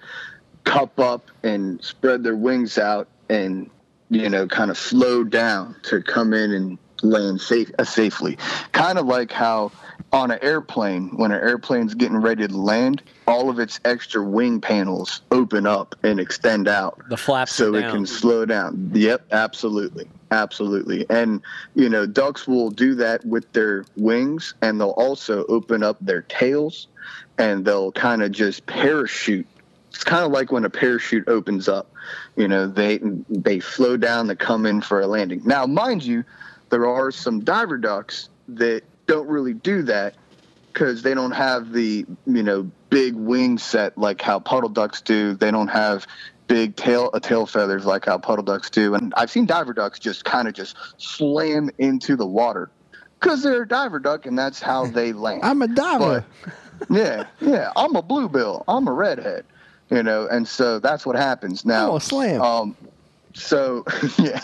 Speaker 8: cup up and spread their wings out and, you know, kind of slow down to come in and land safe, uh, safely. Kind of like how on an airplane, when an airplane's getting ready to land, all of its extra wing panels open up and extend out
Speaker 7: The flaps
Speaker 8: so it can slow down. Yep, absolutely. Absolutely. And, you know, ducks will do that with their wings and they'll also open up their tails and they'll kind of just parachute. It's kind of like when a parachute opens up. You know, they they slow down to come in for a landing. Now, mind you, there are some diver ducks that don't really do that because they don't have the you know big wing set like how puddle ducks do. They don't have big tail uh, tail feathers like how puddle ducks do. And I've seen diver ducks just kind of just slam into the water because they're a diver duck and that's how they land.
Speaker 3: I'm a diver.
Speaker 8: yeah, yeah. I'm a bluebill. I'm a redhead. You know, and so that's what happens now.
Speaker 3: Oh, slam.
Speaker 8: Um, so yeah.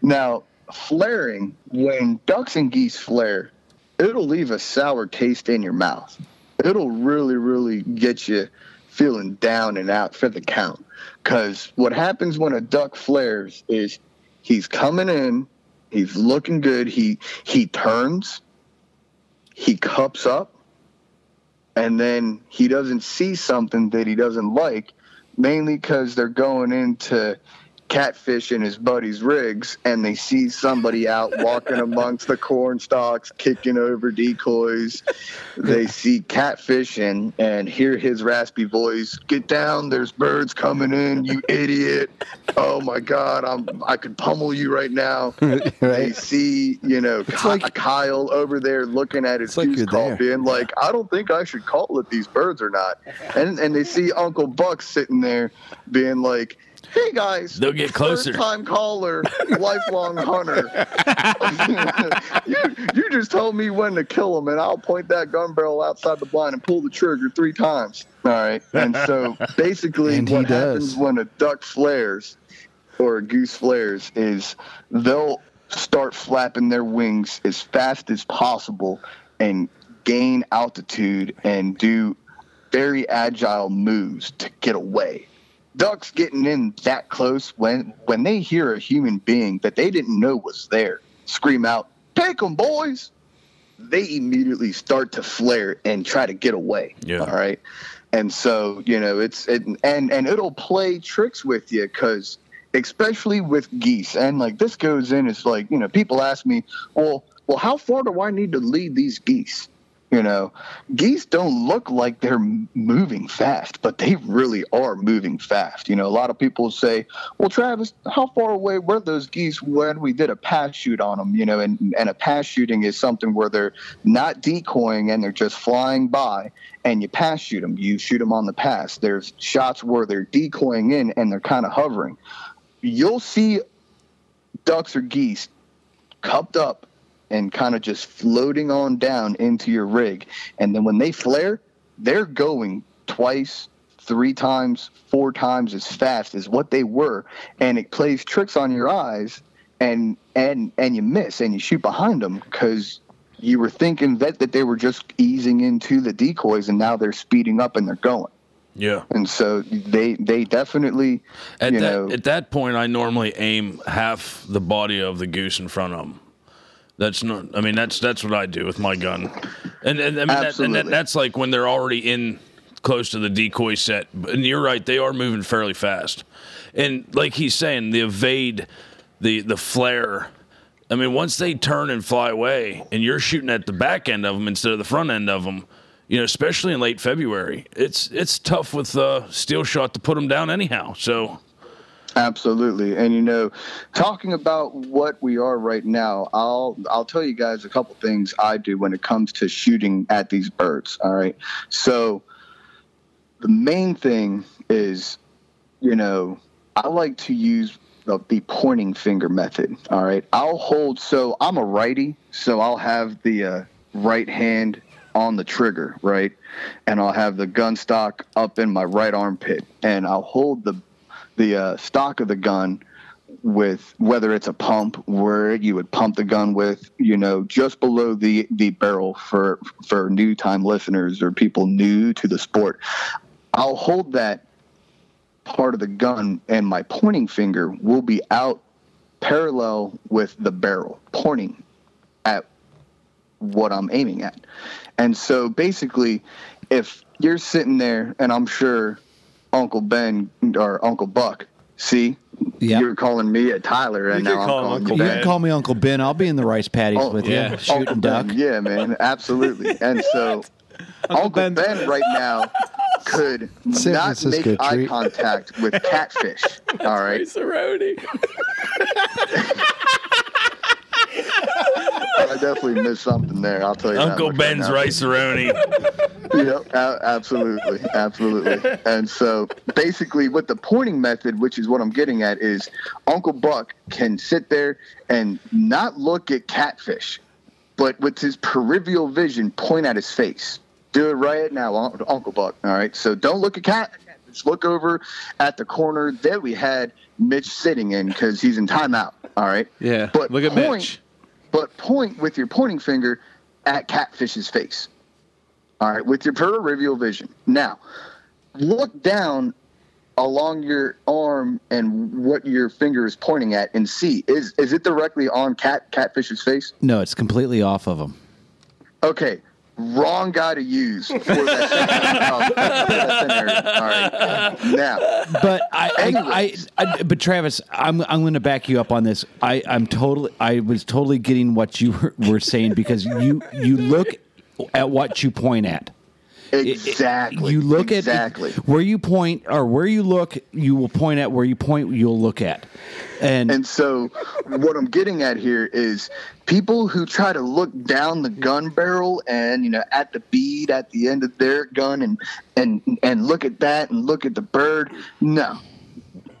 Speaker 8: now flaring when ducks and geese flare, it'll leave a sour taste in your mouth. It'll really, really get you feeling down and out for the count. Because what happens when a duck flares is he's coming in, he's looking good, he he turns, he cups up, and then he doesn't see something that he doesn't like, mainly because they're going into catfish in his buddy's rigs and they see somebody out walking amongst the corn stalks kicking over decoys. They see catfish and and hear his raspy voice get down there's birds coming in you idiot. Oh my god i'm i could pummel you right now. They see you know Ky-
Speaker 3: like-
Speaker 8: kyle over there looking at his goose call being like i don't think i should call it these birds or not. And and they see uncle buck sitting there being like Hey guys,
Speaker 2: They'll get closer.
Speaker 8: First time caller, lifelong hunter. you, you just told me when to kill him, and I'll point that gun barrel outside the blind and pull the trigger three times. All right. And so basically,
Speaker 3: And
Speaker 8: what happens when a duck flares or a goose flares is they'll start flapping their wings as fast as possible and gain altitude and do very agile moves to get away ducks getting in that close when when they hear a human being that they didn't know was there scream out take 'em boys! They immediately start to flare and try to get away
Speaker 2: Yeah.
Speaker 8: all right? And so you know it's it, and and it'll play tricks with you because especially with geese and like this goes in it's like you know people ask me well well how far do i need to lead these geese you know geese don't look like they're moving fast but they really are moving fast. You know a lot of people say well travis how far away were those geese when we did a pass shoot on them you know and, and a pass shooting is something where they're not decoying and they're just flying by and you pass shoot them you shoot them on the pass. There's shots where they're decoying in and they're kind of hovering. You'll see ducks or geese cupped up and kind of just floating on down into your rig. And then when they flare, they're going twice, three times, four times as fast as what they were. And it plays tricks on your eyes and and and you miss and you shoot behind them because you were thinking that that they were just easing into the decoys and now they're speeding up and they're going.
Speaker 2: Yeah.
Speaker 8: And so they they definitely
Speaker 2: At
Speaker 8: you
Speaker 2: that
Speaker 8: know
Speaker 2: at that point, I normally aim half the body of the goose in front of them. That's not. I mean, that's that's what I do with my gun, and and I mean, that, and that, that's like when they're already in close to the decoy set. And you're right; they are moving fairly fast. And like he's saying, the evade, the the flare. I mean, once they turn and fly away, and you're shooting at the back end of them instead of the front end of them, you know, especially in late February, it's it's tough with uh, steel shot to put them down anyhow. So
Speaker 8: Absolutely. And you know, talking about what we are right now, I'll I'll tell you guys a couple things I do when it comes to shooting at these birds, all right? So the main thing is, you know, I like to use the, the pointing finger method. All right. I'll hold, so I'm a righty, so I'll have the uh, right hand on the trigger, right? And I'll have the gun stock up in my right armpit, and I'll hold the the uh, stock of the gun with whether it's a pump where you would pump the gun with you know just below the the barrel for for new time listeners or people new to the sport. I'll hold that part of the gun and my pointing finger will be out parallel with the barrel pointing at what i'm aiming at. And so basically if you're sitting there and i'm sure uncle ben or uncle buck see
Speaker 9: Yeah.
Speaker 8: you're calling me a Tyler, and
Speaker 7: You can
Speaker 8: now I'm
Speaker 7: call
Speaker 8: calling
Speaker 7: Uncle
Speaker 8: you
Speaker 9: You can call me Uncle Ben. I'll be in the rice paddies
Speaker 8: Oh,
Speaker 9: with
Speaker 5: yeah.
Speaker 9: you, shooting
Speaker 8: Uncle
Speaker 9: duck.
Speaker 8: Ben, yeah, man, absolutely. And so, Uncle,
Speaker 5: Ben-
Speaker 8: ben. right now could
Speaker 3: San
Speaker 8: not
Speaker 3: Francisco
Speaker 8: make eye contact with catfish. all right,
Speaker 7: Cerrone.
Speaker 8: I definitely missed something there. I'll tell you.
Speaker 2: Uncle Ben's
Speaker 8: now.
Speaker 2: Rice-A-Roni.
Speaker 8: Yep, a- absolutely, absolutely. And so, basically, with the pointing method, which is what I'm getting at, is Uncle Buck can sit there and not look at catfish, but with his peripheral vision, point at his face. Do it right now, Uncle Buck. All right. So don't look at cat. Just look over at the corner that we had Mitch sitting in because he's in timeout. All right.
Speaker 5: Yeah.
Speaker 8: But
Speaker 5: Look at
Speaker 8: point,
Speaker 5: Mitch.
Speaker 8: But point with your pointing finger at catfish's face. All right, with your peripheral vision. Now, look down along your arm and what your finger is pointing at, and see is is it directly on cat catfish's face?
Speaker 9: No, it's completely off of them.
Speaker 8: Okay, wrong guy to use for that, for scenario. All right, now
Speaker 9: But I, I, I, I, but Travis, I'm, I'm going to back you up on this. I, I'm totally, I was totally getting what you were, were saying because you, you look at what you point at. It- it-
Speaker 8: exactly,
Speaker 9: You look
Speaker 8: exactly.
Speaker 9: at where you point, or where you look, you will point at. Where you point, you'll look at. And,
Speaker 8: And so, what I'm getting at here is people who try to look down the gun barrel and you know at the bead at the end of their gun and and and look at that and look at the bird. No,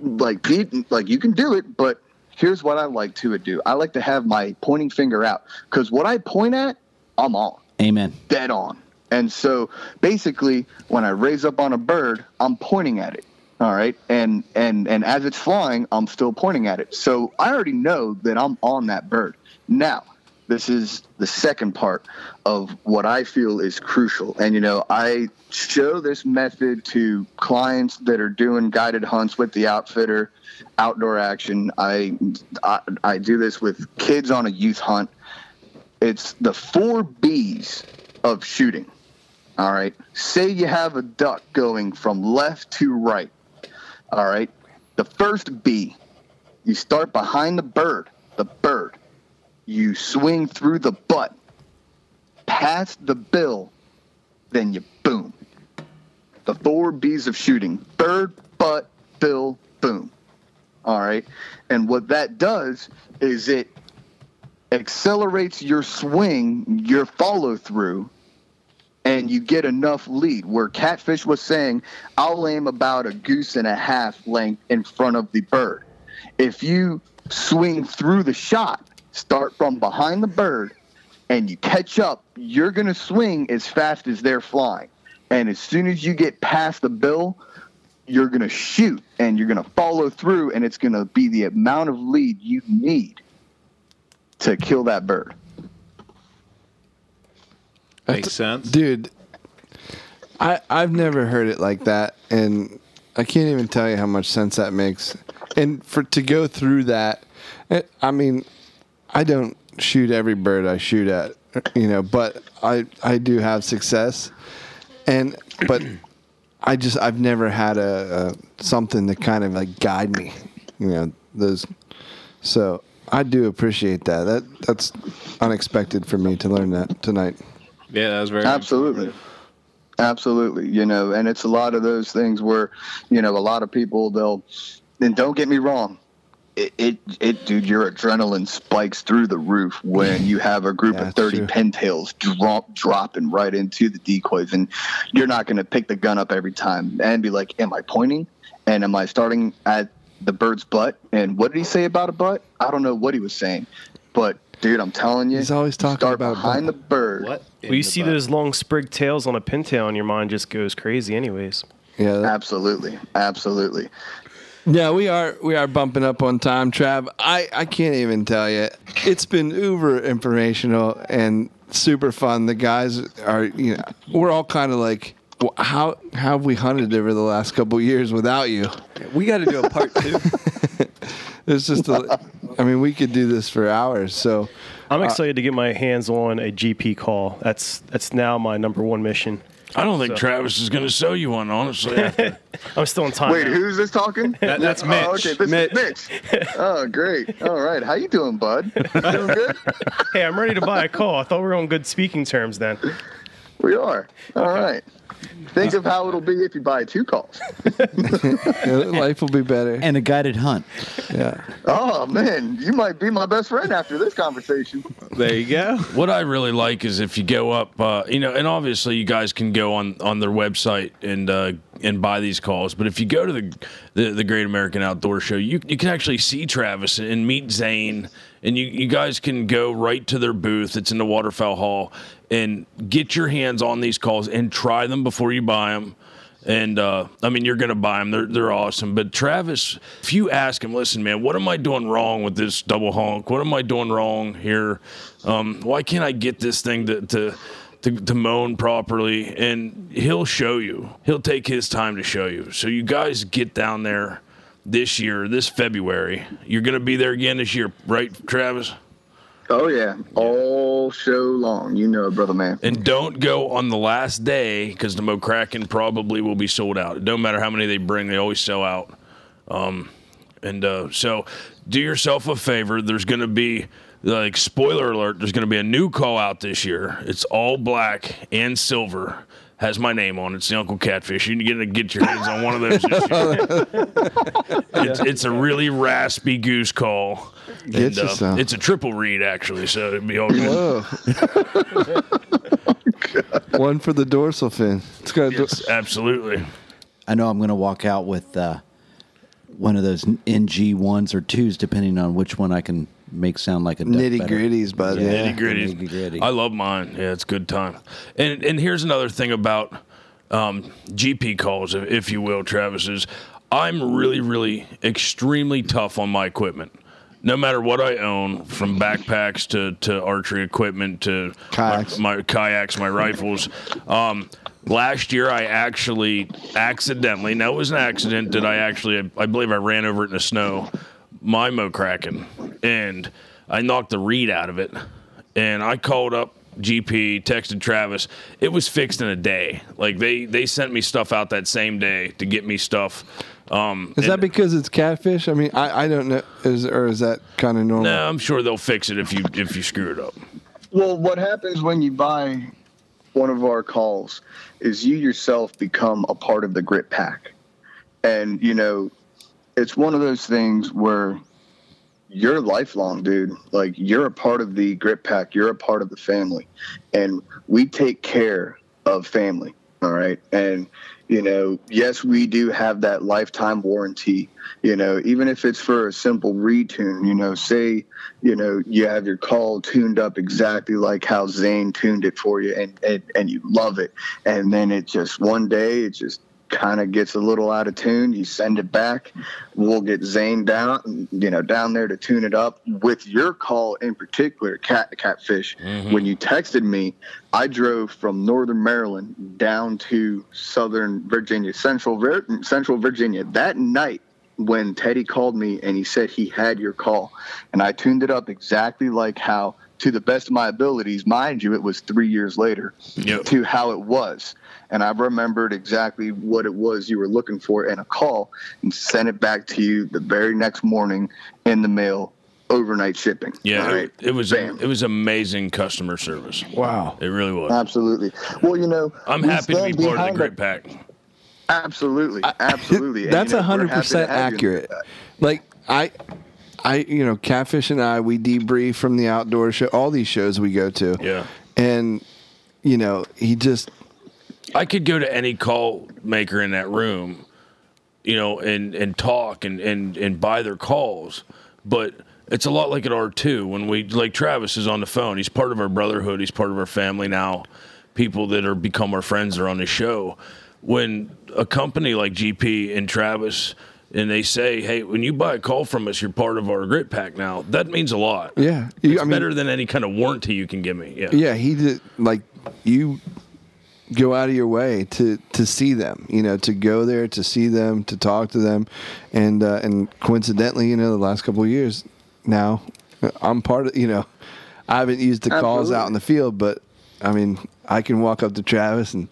Speaker 8: like Pete, like you can do it, but here's what I like to do. I like to have my pointing finger out because what I point at, I'm on
Speaker 9: amen.
Speaker 8: dead on. And so basically when I raise up on a bird, I'm pointing at it. All right. And and and as it's flying, I'm still pointing at it. So I already know that I'm on that bird. Now, this is the second part of what I feel is crucial. And you know, I show this method to clients that are doing guided hunts with the outfitter, outdoor action. I I, I do this with kids on a youth hunt it's the four B's of shooting. All right. Say you have a duck going from left to right. All right. The first B, you start behind the bird, the bird. You swing through the butt, past the bill, then you boom. The four B's of shooting bird, butt, bill, boom. All right. And what that does is it accelerates your swing, your follow through, and you get enough lead. Where Catfish was saying, I'll aim about a goose and a half length in front of the bird. If you swing through the shot, start from behind the bird, and you catch up, you're going to swing as fast as they're flying. And as soon as you get past the bill, you're going to shoot and you're going to follow through, and it's going to be the amount of lead you need to kill that bird.
Speaker 5: Makes sense.
Speaker 3: dude. I I've never heard it like that, and I can't even tell you how much sense that makes. And for to go through that, it, I mean, I don't shoot every bird I shoot at, you know, but I I do have success, and but I just I've never had a, a something to kind of like guide me, you know, those. So I do appreciate that. That that's unexpected for me to learn that tonight.
Speaker 5: Yeah, that was very
Speaker 8: Absolutely. Absolutely. You know, and it's a lot of those things where, you know, a lot of people they'll and don't get me wrong. It, it, it dude, your adrenaline spikes through the roof when you have a group
Speaker 3: Yeah,
Speaker 8: of 30
Speaker 3: true.
Speaker 8: pintails drop, dropping right into the decoys. And you're not going to pick the gun up every time and be like, am I pointing? And am I starting at the bird's butt. And what did he say about a butt? I don't know what he was saying, but dude, I'm telling you,
Speaker 3: He's always talking
Speaker 8: start
Speaker 3: about
Speaker 8: behind the bird.
Speaker 5: What?
Speaker 6: Well, you see those long sprig tails on a pintail, and your mind just goes crazy, anyways.
Speaker 3: Yeah, that-
Speaker 8: Absolutely, absolutely.
Speaker 3: Yeah, we are we are bumping up on time, Trav. I I can't even tell you. It's been uber informational and super fun. The guys are you know we're all kind of like "Well, how how have we hunted over the last couple of years without you?
Speaker 7: We got to do a part two.
Speaker 3: It's just a, I mean we could do this for hours. So
Speaker 6: I'm uh, excited to get my hands on a GP call. That's that's now my number one mission.
Speaker 2: I don't think
Speaker 6: So-
Speaker 2: Travis is going to sell you one, honestly.
Speaker 6: I'm still in time.
Speaker 8: Wait,
Speaker 6: now.
Speaker 8: who's this talking?
Speaker 5: That- that's
Speaker 8: Oh, okay, this
Speaker 7: Mitch.
Speaker 8: is Mitch. Oh, great. All right, how you doing, bud? Doing good.
Speaker 6: Hey, I'm ready to buy a call. I thought we were on good speaking terms then.
Speaker 8: We are. All right. Think of how it'll be if you buy two calls.
Speaker 3: life will be better.
Speaker 9: and a guided hunt.
Speaker 3: Yeah.
Speaker 8: Oh man, you might be my best friend after this conversation.
Speaker 5: There you go.
Speaker 2: what I really like is if you go up, uh, you know, and obviously you guys can go on on their website and uh, and buy these calls. But if you go to the the, the Great American Outdoor Show, you you can actually see Travis and meet Zane, and you you guys can go right to their booth. It's in the Waterfowl Hall, and get your hands on these calls and try them before you buy them. And uh, I mean, you're gonna buy them. They're they're awesome. But Travis, if you ask him, listen, man, what am I doing wrong with this double honk? What am I doing wrong here? Um, why can't I get this thing to to to, to moan properly? And he'll show you. He'll take his time to show you. So you guys get down there this year, this February. You're gonna be there again this year, right, Travis?
Speaker 8: Oh yeah, all show long. You know, it, brother man.
Speaker 2: And don't go on the last day because the Mo Kraken probably will be sold out. It don't matter how many they bring, they always sell out. Um, and uh, so do yourself a favor. There's going to be, like, spoiler alert, there's going to be a new call out this year. It's all black and silver. Has my name on it. It's the Uncle Catfish. You're going to get your hands on one of those it's, it's a really raspy goose call.
Speaker 3: Get
Speaker 2: And, uh, it's a triple reed, actually, so it'd be all good.
Speaker 3: One for the dorsal fin. It's got a dor-
Speaker 2: Yes, absolutely.
Speaker 9: I know I'm going to walk out with uh, one of those NG ones or twos, depending on which one I can make sound like a
Speaker 3: nitty
Speaker 9: better.
Speaker 3: gritties, bud. Yeah.
Speaker 2: nitty gritty.
Speaker 9: nitty-gritty.
Speaker 2: I love mine. Yeah, it's a good time. And and here's another thing about um, GP calls, if, if you will, Travis is I'm really really extremely tough on my equipment. No matter what I own, from backpacks to, to archery equipment to
Speaker 3: Kayaks.
Speaker 2: my, my kayaks, my rifles. Um, last year, I actually accidentally, now it was an accident that I actually, I believe I ran over it in the snow, my Mo Kraken, and I knocked the reed out of it. And I called up GP, texted Travis. It was fixed in a day. Like they they sent me stuff out that same day to get me stuff. Um,
Speaker 3: Is that because it's catfish? I mean, I, I don't know. Is or is that kind of normal?
Speaker 2: No, I'm sure they'll fix it if you if you screw it up.
Speaker 8: Well, what happens when you buy one of our calls is you yourself become a part of the grit pack. And, you know, it's one of those things where you're lifelong, dude. Like, you're a part of the grit pack, you're a part of the family. And we take care of family. All right. And, you know, yes, we do have that lifetime warranty. You know, even if it's for a simple retune, you know, say, you know, you have your call tuned up exactly like how Zane tuned it for you and, and, and you love it. And then it just one day it just kind of gets a little out of tune. You send it back. We'll get Zane down, you know, down there to tune it up with your call in particular, cat catfish. Mm-hmm. When you texted me, I drove from Northern Maryland down to Southern Virginia, Central Vir- Central Virginia that night when Teddy called me and he said he had your call, and I tuned it up exactly like how, to the best of my abilities, mind you, it was three years later,
Speaker 2: Yep.
Speaker 8: to how it was. And I remembered exactly what it was you were looking for in a call and sent it back to you the very next morning in the mail, overnight shipping.
Speaker 2: Yeah,
Speaker 8: All
Speaker 2: it,
Speaker 8: right?
Speaker 2: it was
Speaker 8: Bam.
Speaker 2: it was amazing customer service.
Speaker 3: Wow.
Speaker 2: It really was.
Speaker 8: Absolutely. Well, you know,
Speaker 2: I'm happy to be
Speaker 8: stand
Speaker 2: part of the
Speaker 8: behind
Speaker 2: Grit
Speaker 8: it.
Speaker 2: Pack.
Speaker 8: Absolutely, absolutely. And,
Speaker 3: That's
Speaker 8: you know,
Speaker 3: hundred
Speaker 8: happy to
Speaker 3: percent
Speaker 8: have you in
Speaker 3: accurate. Like I, I you know, catfish and I we debrief from the outdoor show, all these shows we go to.
Speaker 2: Yeah.
Speaker 3: and you know he just
Speaker 2: I could go to any call maker in that room you know, and and talk and and and buy their calls, but. It's a lot like at R2 when we like Travis is on the phone. He's part of our brotherhood. He's part of our family now. People that are become our friends are on the show. When a company like GP and Travis and they say, "Hey, when you buy a call from us, you're part of our grit pack now." That means a lot.
Speaker 3: Yeah, You-
Speaker 2: it's
Speaker 3: I mean-
Speaker 2: better than any kind of warranty you can give me. Yeah,
Speaker 3: Yeah, he did like you go out of your way to to see them, you know, to go there to see them, to talk to them, and uh, and coincidentally, you know, the last couple of years now, I'm part of, you know, I haven't used the calls out in the field, but I mean, I can walk up to Travis and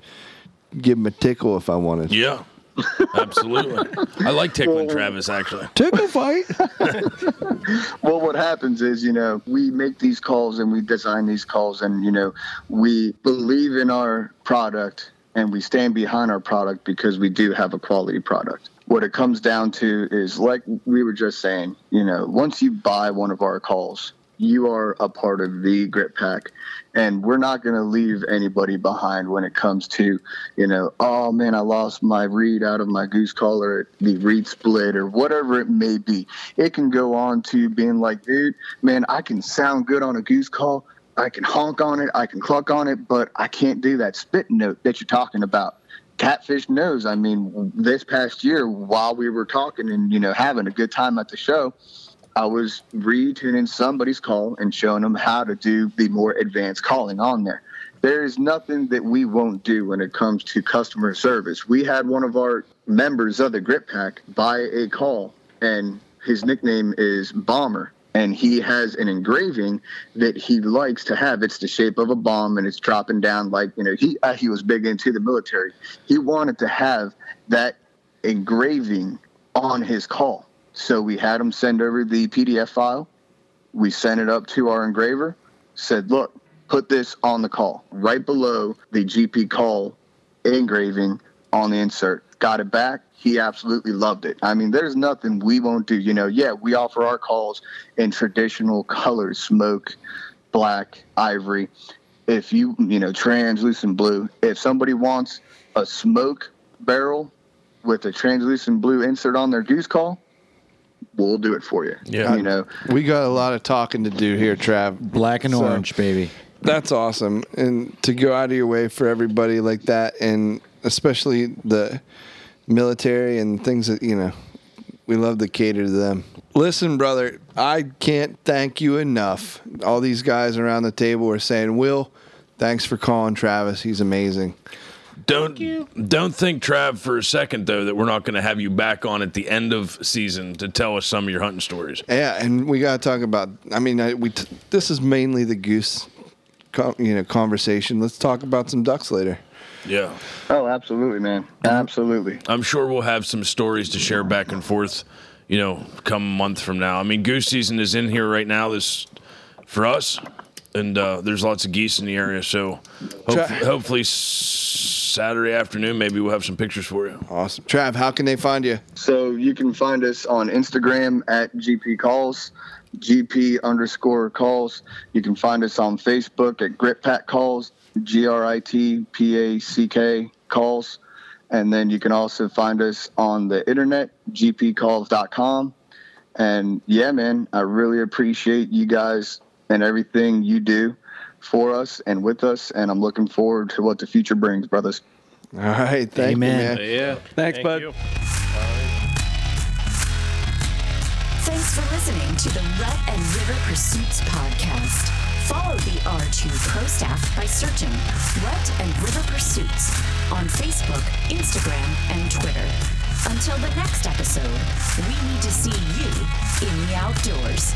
Speaker 3: give him a tickle if I wanted.
Speaker 2: Yeah, absolutely. I like tickling Travis actually.
Speaker 3: Tickle fight.
Speaker 8: Well, what happens is, you know, we make these calls and we design these calls, and you know, we believe in our product and we stand behind our product because we do have a quality product. What it comes down to is, like we were just saying, you know, once you buy one of our calls, you are a part of the Grit Pack, and we're not going to leave anybody behind when it comes to, you know, oh man, I lost my reed out of my goose collar, the reed split, or whatever it may be. It can go on to being like, dude, man, I can sound good on a goose call. I can honk on it, I can cluck on it, but I can't do that spit note that you're talking about. Catfish knows. I mean, this past year, while we were talking and you know having a good time at the show, I was retuning somebody's call and showing them how to do the more advanced calling on there. There is nothing that we won't do when it comes to customer service. We had one of our members of the Grit Pack buy a call, and his nickname is Bomber. And he has an engraving that he likes to have. It's the shape of a bomb, and it's dropping down like you know. He uh, he was big into the military. He wanted to have that engraving on his call. So we had him send over the PDF file. We sent it up to our engraver, said, look, put this on the call right below the GP call engraving on the insert. Got it back. He absolutely loved it. I mean, there's nothing we won't do. You know, yeah, we offer our calls in traditional colors smoke, black, ivory. If you, you know, translucent blue. If somebody wants a smoke barrel with a translucent blue insert on their goose call, we'll do it for you.
Speaker 2: Yeah.
Speaker 8: You know,
Speaker 3: we got a lot of talking to do here, Trav.
Speaker 9: Black and
Speaker 3: So-
Speaker 9: orange, baby.
Speaker 3: That's awesome. And to go out of your way for everybody like that, and especially the military and things that, you know, we love to cater to them. Listen, brother, I can't thank you enough. All these guys around the table are saying, Will, thanks for calling Travis. He's amazing.
Speaker 2: Don't don't think Trav for a second though that we're not going to have you back on at the end of season to tell us some of your hunting stories.
Speaker 3: Yeah, and we got to talk about. I mean, I, we t- this is mainly the goose, co- you know, conversation. Let's talk about some ducks later.
Speaker 2: Yeah.
Speaker 8: oh, absolutely, man. Absolutely.
Speaker 2: I'm sure we'll have some stories to share back and forth, you know, come a month from now. I mean, goose season is in here right now. This for us, and uh, there's lots of geese in the area. So
Speaker 3: Tra-
Speaker 2: hopefully, hopefully Saturday afternoon, maybe we'll have some pictures for you.
Speaker 3: Awesome, Trav. How can they find you?
Speaker 8: So you can find us on Instagram at GP Calls, GP underscore calls. You can find us on Facebook at Grit Pack Calls, G R I T P A C K Calls. And then you can also find us on the internet, gpcalls.com. And yeah, man, I really appreciate you guys and everything you do for us and with us. And I'm looking forward to what the future brings, brothers.
Speaker 3: All right, thank
Speaker 9: Amen.
Speaker 3: you, man.
Speaker 5: Yeah.
Speaker 7: Thanks,
Speaker 6: Thank
Speaker 7: bud.
Speaker 6: you.
Speaker 10: Thanks for listening to the Rut and River Pursuits podcast. Follow the R2 Pro staff by searching Rut and River Pursuits on Facebook, Instagram, and Twitter. Until the next episode, we need to see you in the outdoors.